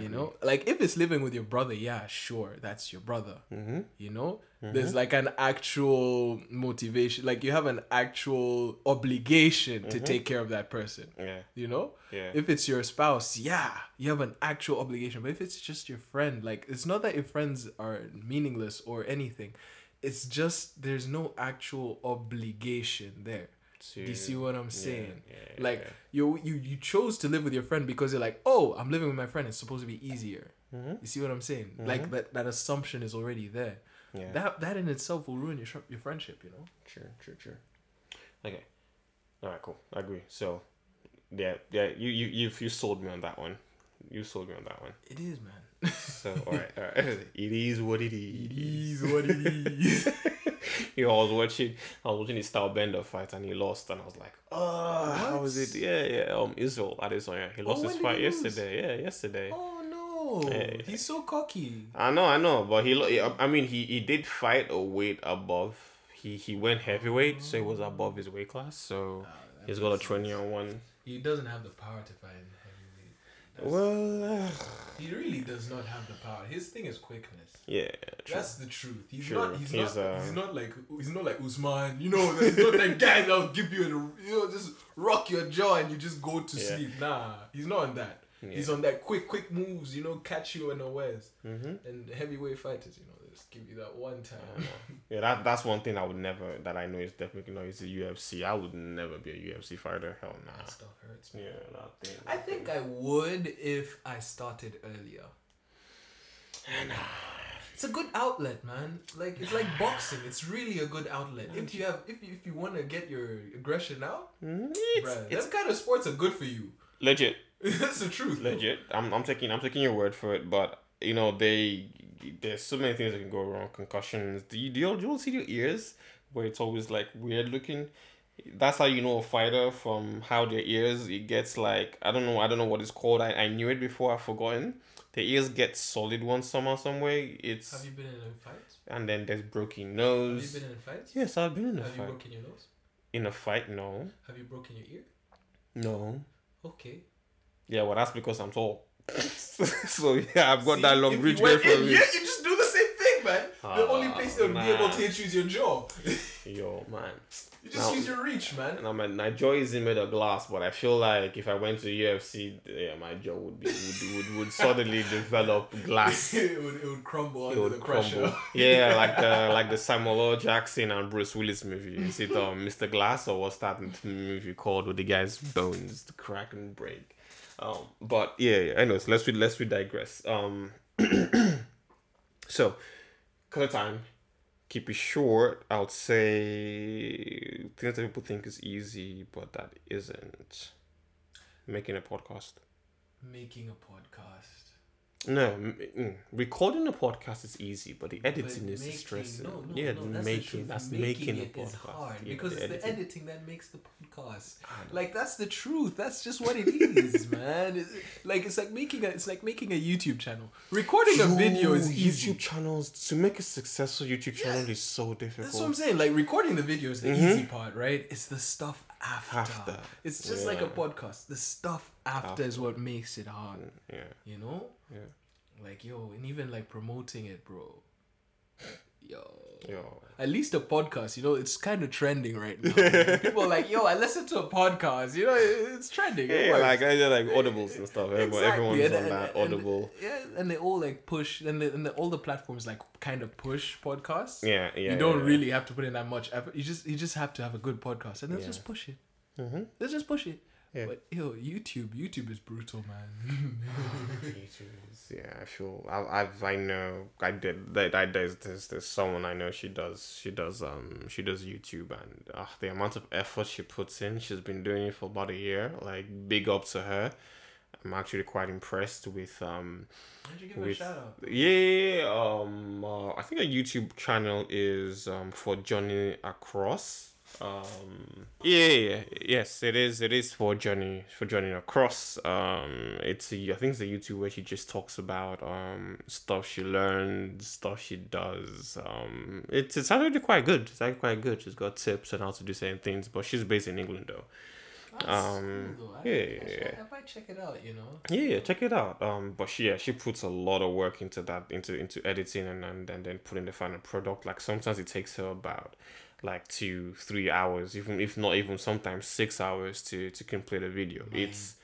Speaker 2: You know, like if it's living with your brother, yeah, sure, that's your brother.
Speaker 1: Mm-hmm.
Speaker 2: You know,
Speaker 1: Mhm.
Speaker 2: there's like an actual motivation, like you have an actual obligation to
Speaker 1: Mhm.
Speaker 2: take care of that person.
Speaker 1: Yeah.
Speaker 2: You know,
Speaker 1: Yeah.
Speaker 2: if it's your spouse, yeah, you have an actual obligation. But if it's just your friend, like it's not that your friends are meaningless or anything. It's just there's no actual obligation there.
Speaker 1: To.
Speaker 2: Do you see what I'm saying?
Speaker 1: yeah,
Speaker 2: Like
Speaker 1: yeah.
Speaker 2: you you you chose to live with your friend because you're like, oh, I'm living with my friend. It's supposed to be easier.
Speaker 1: Mhm.
Speaker 2: You see what I'm saying? Like that that assumption is already there.
Speaker 1: Yeah.
Speaker 2: That that in itself will ruin your sh- your friendship. You know.
Speaker 1: Sure. Sure. Sure. Okay. All right, cool. I agree. So, yeah, yeah, you you you you sold me on that one. You sold me on that one.
Speaker 2: It is, man.
Speaker 1: So, all right, all right. It is what it is.
Speaker 2: It is what it is.
Speaker 1: You know, I was watching, I was watching the Style Bender fight, and he lost, and I was like, oh, how was it? Yeah, yeah. Um, Israel Adesanya, he lost
Speaker 2: Oh,
Speaker 1: his fight
Speaker 2: he lose?
Speaker 1: yesterday. Yeah, yesterday.
Speaker 2: oh no,
Speaker 1: Yeah.
Speaker 2: he's so cocky.
Speaker 1: I know, I know, but he, lo- I mean, he he did fight a weight above. He he went heavyweight, so it was above his weight class. So he's got a twenty on one.
Speaker 2: He doesn't have the power to fight in heavyweight. That's-
Speaker 1: Well, uh,
Speaker 2: he really does not have the power. His thing is quickness.
Speaker 1: yeah, true.
Speaker 2: That's the truth. He's
Speaker 1: True.
Speaker 2: not. He's,
Speaker 1: He's,
Speaker 2: not.
Speaker 1: uh,
Speaker 2: he's not like. He's not like Usman. You know. He's not that guy that'll give you a. You know, just rock your jaw and you just go to
Speaker 1: Yeah.
Speaker 2: sleep. Nah, he's not on that. He's on that quick, quick moves. You know, catch you unawares.
Speaker 1: Mm-hmm.
Speaker 2: And heavyweight fighters, you know, just give you that one time.
Speaker 1: Yeah, that that's one thing I would never that I know is definitely not is the UFC. I would never be a UFC fighter. Hell nah.
Speaker 2: That stuff hurts. Man.
Speaker 1: Yeah, that thing.
Speaker 2: I think I would if I started earlier. And it's a good outlet, man. Like it's like boxing. It's really a good outlet. If you have, if you, if you want to get your aggression out,
Speaker 1: it's,
Speaker 2: bruh,
Speaker 1: it's
Speaker 2: them kind of sports are good for you.
Speaker 1: legit,
Speaker 2: That's the truth. though.
Speaker 1: legit. I'm I'm taking I'm taking your word for it, but you know they there's so many things that can go wrong. Concussions. Do you do you, do you see your ears where it's always like weird looking? That's how you know a fighter from how their ears it gets like I don't know I don't know what it's called. I, I knew it before I've forgotten. The ears get solid one somehow some way. It's
Speaker 2: Have you been in a fight?
Speaker 1: and then there's broken nose.
Speaker 2: Have you been in a fight?
Speaker 1: Yes, I've been in a fight.
Speaker 2: Have you broken your nose?
Speaker 1: In a fight, no,
Speaker 2: Have you broken your ear?
Speaker 1: no.
Speaker 2: Okay.
Speaker 1: Yeah, well, that's because I'm tall. so yeah, I've got
Speaker 2: See,
Speaker 1: that long
Speaker 2: if you
Speaker 1: bridge
Speaker 2: went
Speaker 1: going for
Speaker 2: in,
Speaker 1: me.
Speaker 2: Yeah, you just do the same thing, man. the
Speaker 1: Ah,
Speaker 2: only place they'll be able to hit you is your jaw.
Speaker 1: Yo, man.
Speaker 2: You just
Speaker 1: Now-
Speaker 2: use your reach, man.
Speaker 1: And I'm a, my jaw isn't made of glass, but I feel like if I went to UFC, yeah, my jaw would be would, would, would suddenly develop glass.
Speaker 2: it, would, it would crumble
Speaker 1: It
Speaker 2: under
Speaker 1: would
Speaker 2: the pressure.
Speaker 1: crumble. Yeah, like the like the Samuel L. Jackson and Bruce Willis movie. Is it um, Mr. Glass or what's that movie called with the guy's bones to crack and break? Um, but yeah, yeah. Anyways, let's we let's we digress. Um, so, cut of time. Keep it short. I would say things that people think is easy, but that isn't. Making a podcast.
Speaker 2: Making a podcast.
Speaker 1: No, mm, recording a podcast is easy, but the editing
Speaker 2: But
Speaker 1: is
Speaker 2: making-
Speaker 1: stressing.
Speaker 2: No, no,
Speaker 1: yeah,
Speaker 2: no, that's
Speaker 1: making that's making, a
Speaker 2: it is
Speaker 1: podcast.
Speaker 2: hard
Speaker 1: Yeah,
Speaker 2: because
Speaker 1: the
Speaker 2: it's the
Speaker 1: editing.
Speaker 2: editing that makes the podcast. Like that's the truth. That's just what it is, man. It's, like it's like making a it's like making a YouTube channel. Recording a video is easy.
Speaker 1: YouTube channels to make a successful YouTube channel is so difficult.
Speaker 2: That's what I'm saying. Like recording the video is the
Speaker 1: Mhm.
Speaker 2: easy part, right? It's the stuff after.
Speaker 1: After.
Speaker 2: It's just like a podcast. The stuff after, is what makes it hard.
Speaker 1: yeah,
Speaker 2: You know?
Speaker 1: Yeah,
Speaker 2: Like yo, and even like promoting it, bro. Yo.
Speaker 1: yo.
Speaker 2: At least a podcast, you know, it's kind of trending right now. People are like, yo, I listen to a podcast. You know, it- it's trending. It
Speaker 1: Yeah,
Speaker 2: works.
Speaker 1: like like audibles and stuff.
Speaker 2: Exactly,
Speaker 1: Everyone's
Speaker 2: and-
Speaker 1: on
Speaker 2: and-
Speaker 1: that
Speaker 2: and-
Speaker 1: audible.
Speaker 2: yeah, and they all like push, and, the, and the, all the platforms like kind of push podcasts.
Speaker 1: yeah, yeah.
Speaker 2: you don't
Speaker 1: yeah,
Speaker 2: really have to put in that much effort. You just you just have to have a good podcast, and they'll
Speaker 1: Yeah.
Speaker 2: just push it.
Speaker 1: Yeah. Mhm.
Speaker 2: They'll just push it.
Speaker 1: Yeah.
Speaker 2: But yo, YouTube, YouTube is brutal, man.
Speaker 1: YouTubers, yeah, I feel I I've, I know I did that I there's, there's there's someone I know she does she does um she does YouTube and uh, the amount of effort she puts in she's been doing it for about a year like big up to her I'm actually quite impressed with um
Speaker 2: Why'd you give her a
Speaker 1: With-
Speaker 2: shout out?
Speaker 1: yeah um uh, I think a YouTube channel is um for Johnny Across um yeah, yeah yes it is it is for Johnny for Johnny Across um it's a, I think it's a YouTube where she just talks about um stuff she learned stuff she does um it's it's actually quite good it's actually quite good she's got tips on how to do certain things but she's based in England though
Speaker 2: That's
Speaker 1: Um,
Speaker 2: cool, though. I,
Speaker 1: yeah,
Speaker 2: I,
Speaker 1: yeah,
Speaker 2: should-
Speaker 1: yeah.
Speaker 2: I might check it out. You know.
Speaker 1: yeah, yeah, check it out. Um, but she, yeah, she puts a lot of work into that, into into editing and and, and then putting the final product. Like sometimes it takes her about like two, three hours, even if not even sometimes six hours to to complete a video. It's
Speaker 2: Dude.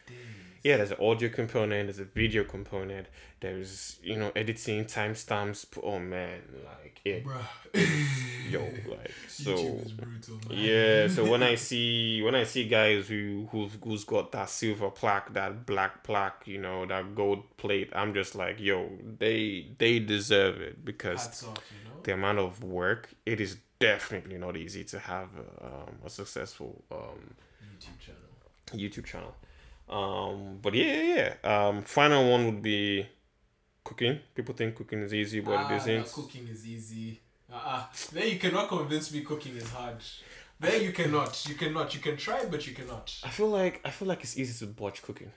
Speaker 1: Yeah, there's an audio component, there's a video component, there's you know editing, timestamps. Oh man, like yeah,
Speaker 2: Bruh.
Speaker 1: yo, like so.
Speaker 2: Brutal, man.
Speaker 1: Yeah, so when I see when I see guys who who's who's got that silver plaque, that black plaque, you know, that gold plate, I'm just like, yo, they they deserve it because
Speaker 2: off, you know.
Speaker 1: the amount of work it is definitely not easy to have um, a successful um,
Speaker 2: YouTube channel.
Speaker 1: YouTube channel. Um, but yeah, yeah, yeah. Um, final one would be cooking. People think cooking is easy, but
Speaker 2: ah,
Speaker 1: it isn't.
Speaker 2: nah, cooking is easy. Uh-uh. Then you cannot convince me cooking is hard. Then you cannot. You cannot. You can try, but you cannot.
Speaker 1: I feel like I feel like it's easy to botch cooking.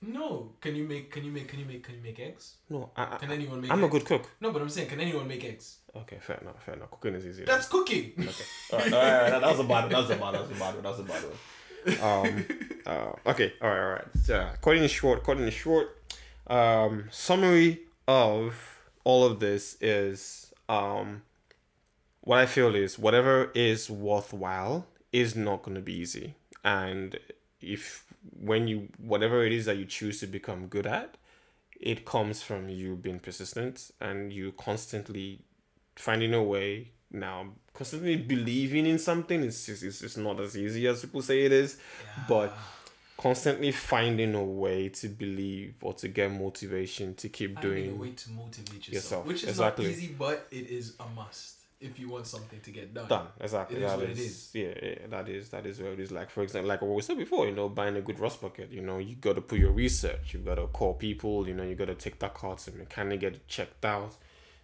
Speaker 2: No. Can you make? Can you make? Can you make? Can you make eggs?
Speaker 1: No, I,
Speaker 2: Can anyone make?
Speaker 1: I'm a good cook.
Speaker 2: No, but I'm saying, can anyone make eggs?
Speaker 1: Okay, fair enough, fair enough. Cooking is easy. then.
Speaker 2: That's cooking.
Speaker 1: Okay. All right, all right, all right. That was a bad one. That was a bad one. That was a bad one. That was a bad one. Um, uh, okay, all right, all right. So, cutting it short, cutting it short. Um, summary of all of this is um, what I feel is whatever is worthwhile is not going to be easy. And if when you, whatever it is that you choose to become good at, it comes from you being persistent and you constantly finding a way now constantly believing in something it's just it's just not as easy as people say it is. But constantly finding a way to believe or to get motivation to keep
Speaker 2: Finding a
Speaker 1: doing
Speaker 2: way to motivate yourself,
Speaker 1: yourself.
Speaker 2: which is
Speaker 1: Exactly.
Speaker 2: not easy, but it is a must if you want something to get done.
Speaker 1: done. Exactly.
Speaker 2: It is
Speaker 1: that
Speaker 2: what it
Speaker 1: is- yeah, yeah that is that is where it is. Like for example like what we said before you know buying a good rust bucket you know you got to put your research you got to call people you know you got to take that car to mechanic get it checked out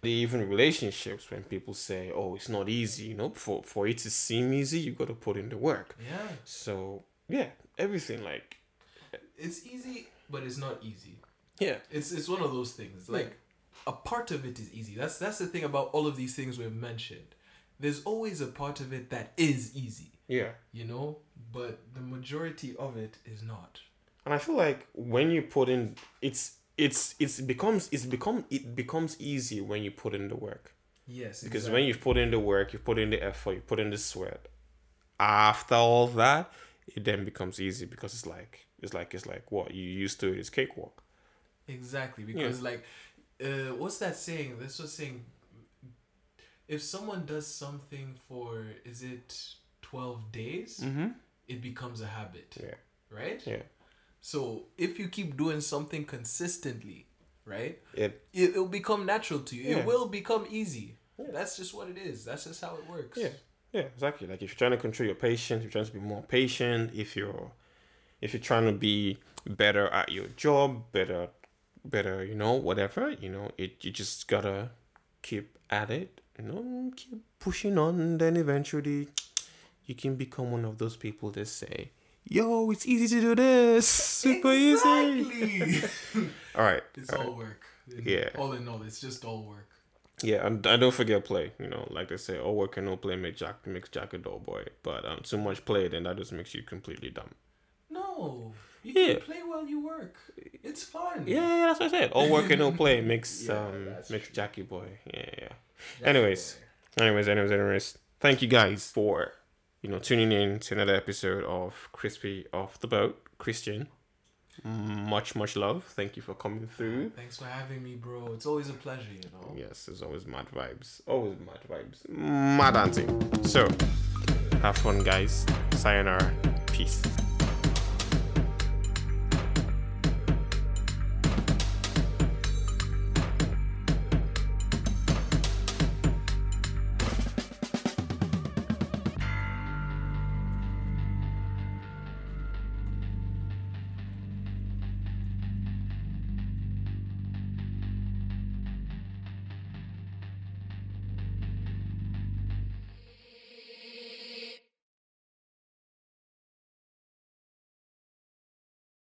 Speaker 1: even relationships when people say oh it's not easy you know for for it to seem easy you got to put in the work
Speaker 2: Yeah,
Speaker 1: so yeah everything like
Speaker 2: it's easy, but it's not easy.
Speaker 1: yeah
Speaker 2: It's it's one of those things. Like a part of it is easy. That's that's the thing about all of these things we've mentioned. There's always a part of it that is easy,
Speaker 1: yeah
Speaker 2: you know, but the majority of it is not.
Speaker 1: and i feel like when you put in it's it's it's becomes it's become it becomes easy when you put in the work.
Speaker 2: Yes,
Speaker 1: because when you've put in the work you put in the effort you put in the sweat after all that it then becomes easy because it's like it's like it's like what you used to it is cakewalk.
Speaker 2: Exactly, because like, uh, what's that saying? This was saying, if someone does something for is it twelve days,
Speaker 1: mm-hmm.
Speaker 2: it becomes a habit,
Speaker 1: yeah.
Speaker 2: Right?
Speaker 1: yeah
Speaker 2: So if you keep doing something consistently, right,
Speaker 1: it
Speaker 2: it, it'll become natural to you.
Speaker 1: Yeah.
Speaker 2: It will become easy. That's just what it is. That's just how it works.
Speaker 1: Yeah, yeah, exactly. Like if you're trying to control your patience, you're trying to be more patient. If you're, if you're trying to be better at your job, better, better, you know, whatever, you know, it you just gotta keep at it. You know, keep pushing on. Then eventually, you can become one of those people that say, "Yo, it's easy to do this. Super easy."
Speaker 2: Exactly.
Speaker 1: All right.
Speaker 2: it's
Speaker 1: all right.
Speaker 2: work.
Speaker 1: Yeah.
Speaker 2: All in all, it's just all work.
Speaker 1: Yeah, and, and don't forget play. You know, like they say, all work and no play make Jack makes Jack a dull boy. But um, too much play, then that just makes you completely dumb.
Speaker 2: No, you
Speaker 1: Yeah.
Speaker 2: can play while you work. It's fun.
Speaker 1: Yeah, yeah, that's what I said. All work and no play makes
Speaker 2: Yeah,
Speaker 1: um makes Jackie boy. Yeah, yeah.
Speaker 2: Jack
Speaker 1: Anyways.
Speaker 2: boy.
Speaker 1: Anyways, anyways, anyways. Thank you guys for you know tuning in to another episode of Crispy Off the Boat. Christian, much much love. Thank you for coming through.
Speaker 2: Thanks for having me, bro. It's always a pleasure, you know.
Speaker 1: Yes, there's always mad vibes. Always mad vibes. Mad auntie. So, have fun, guys. Sayonara. Peace.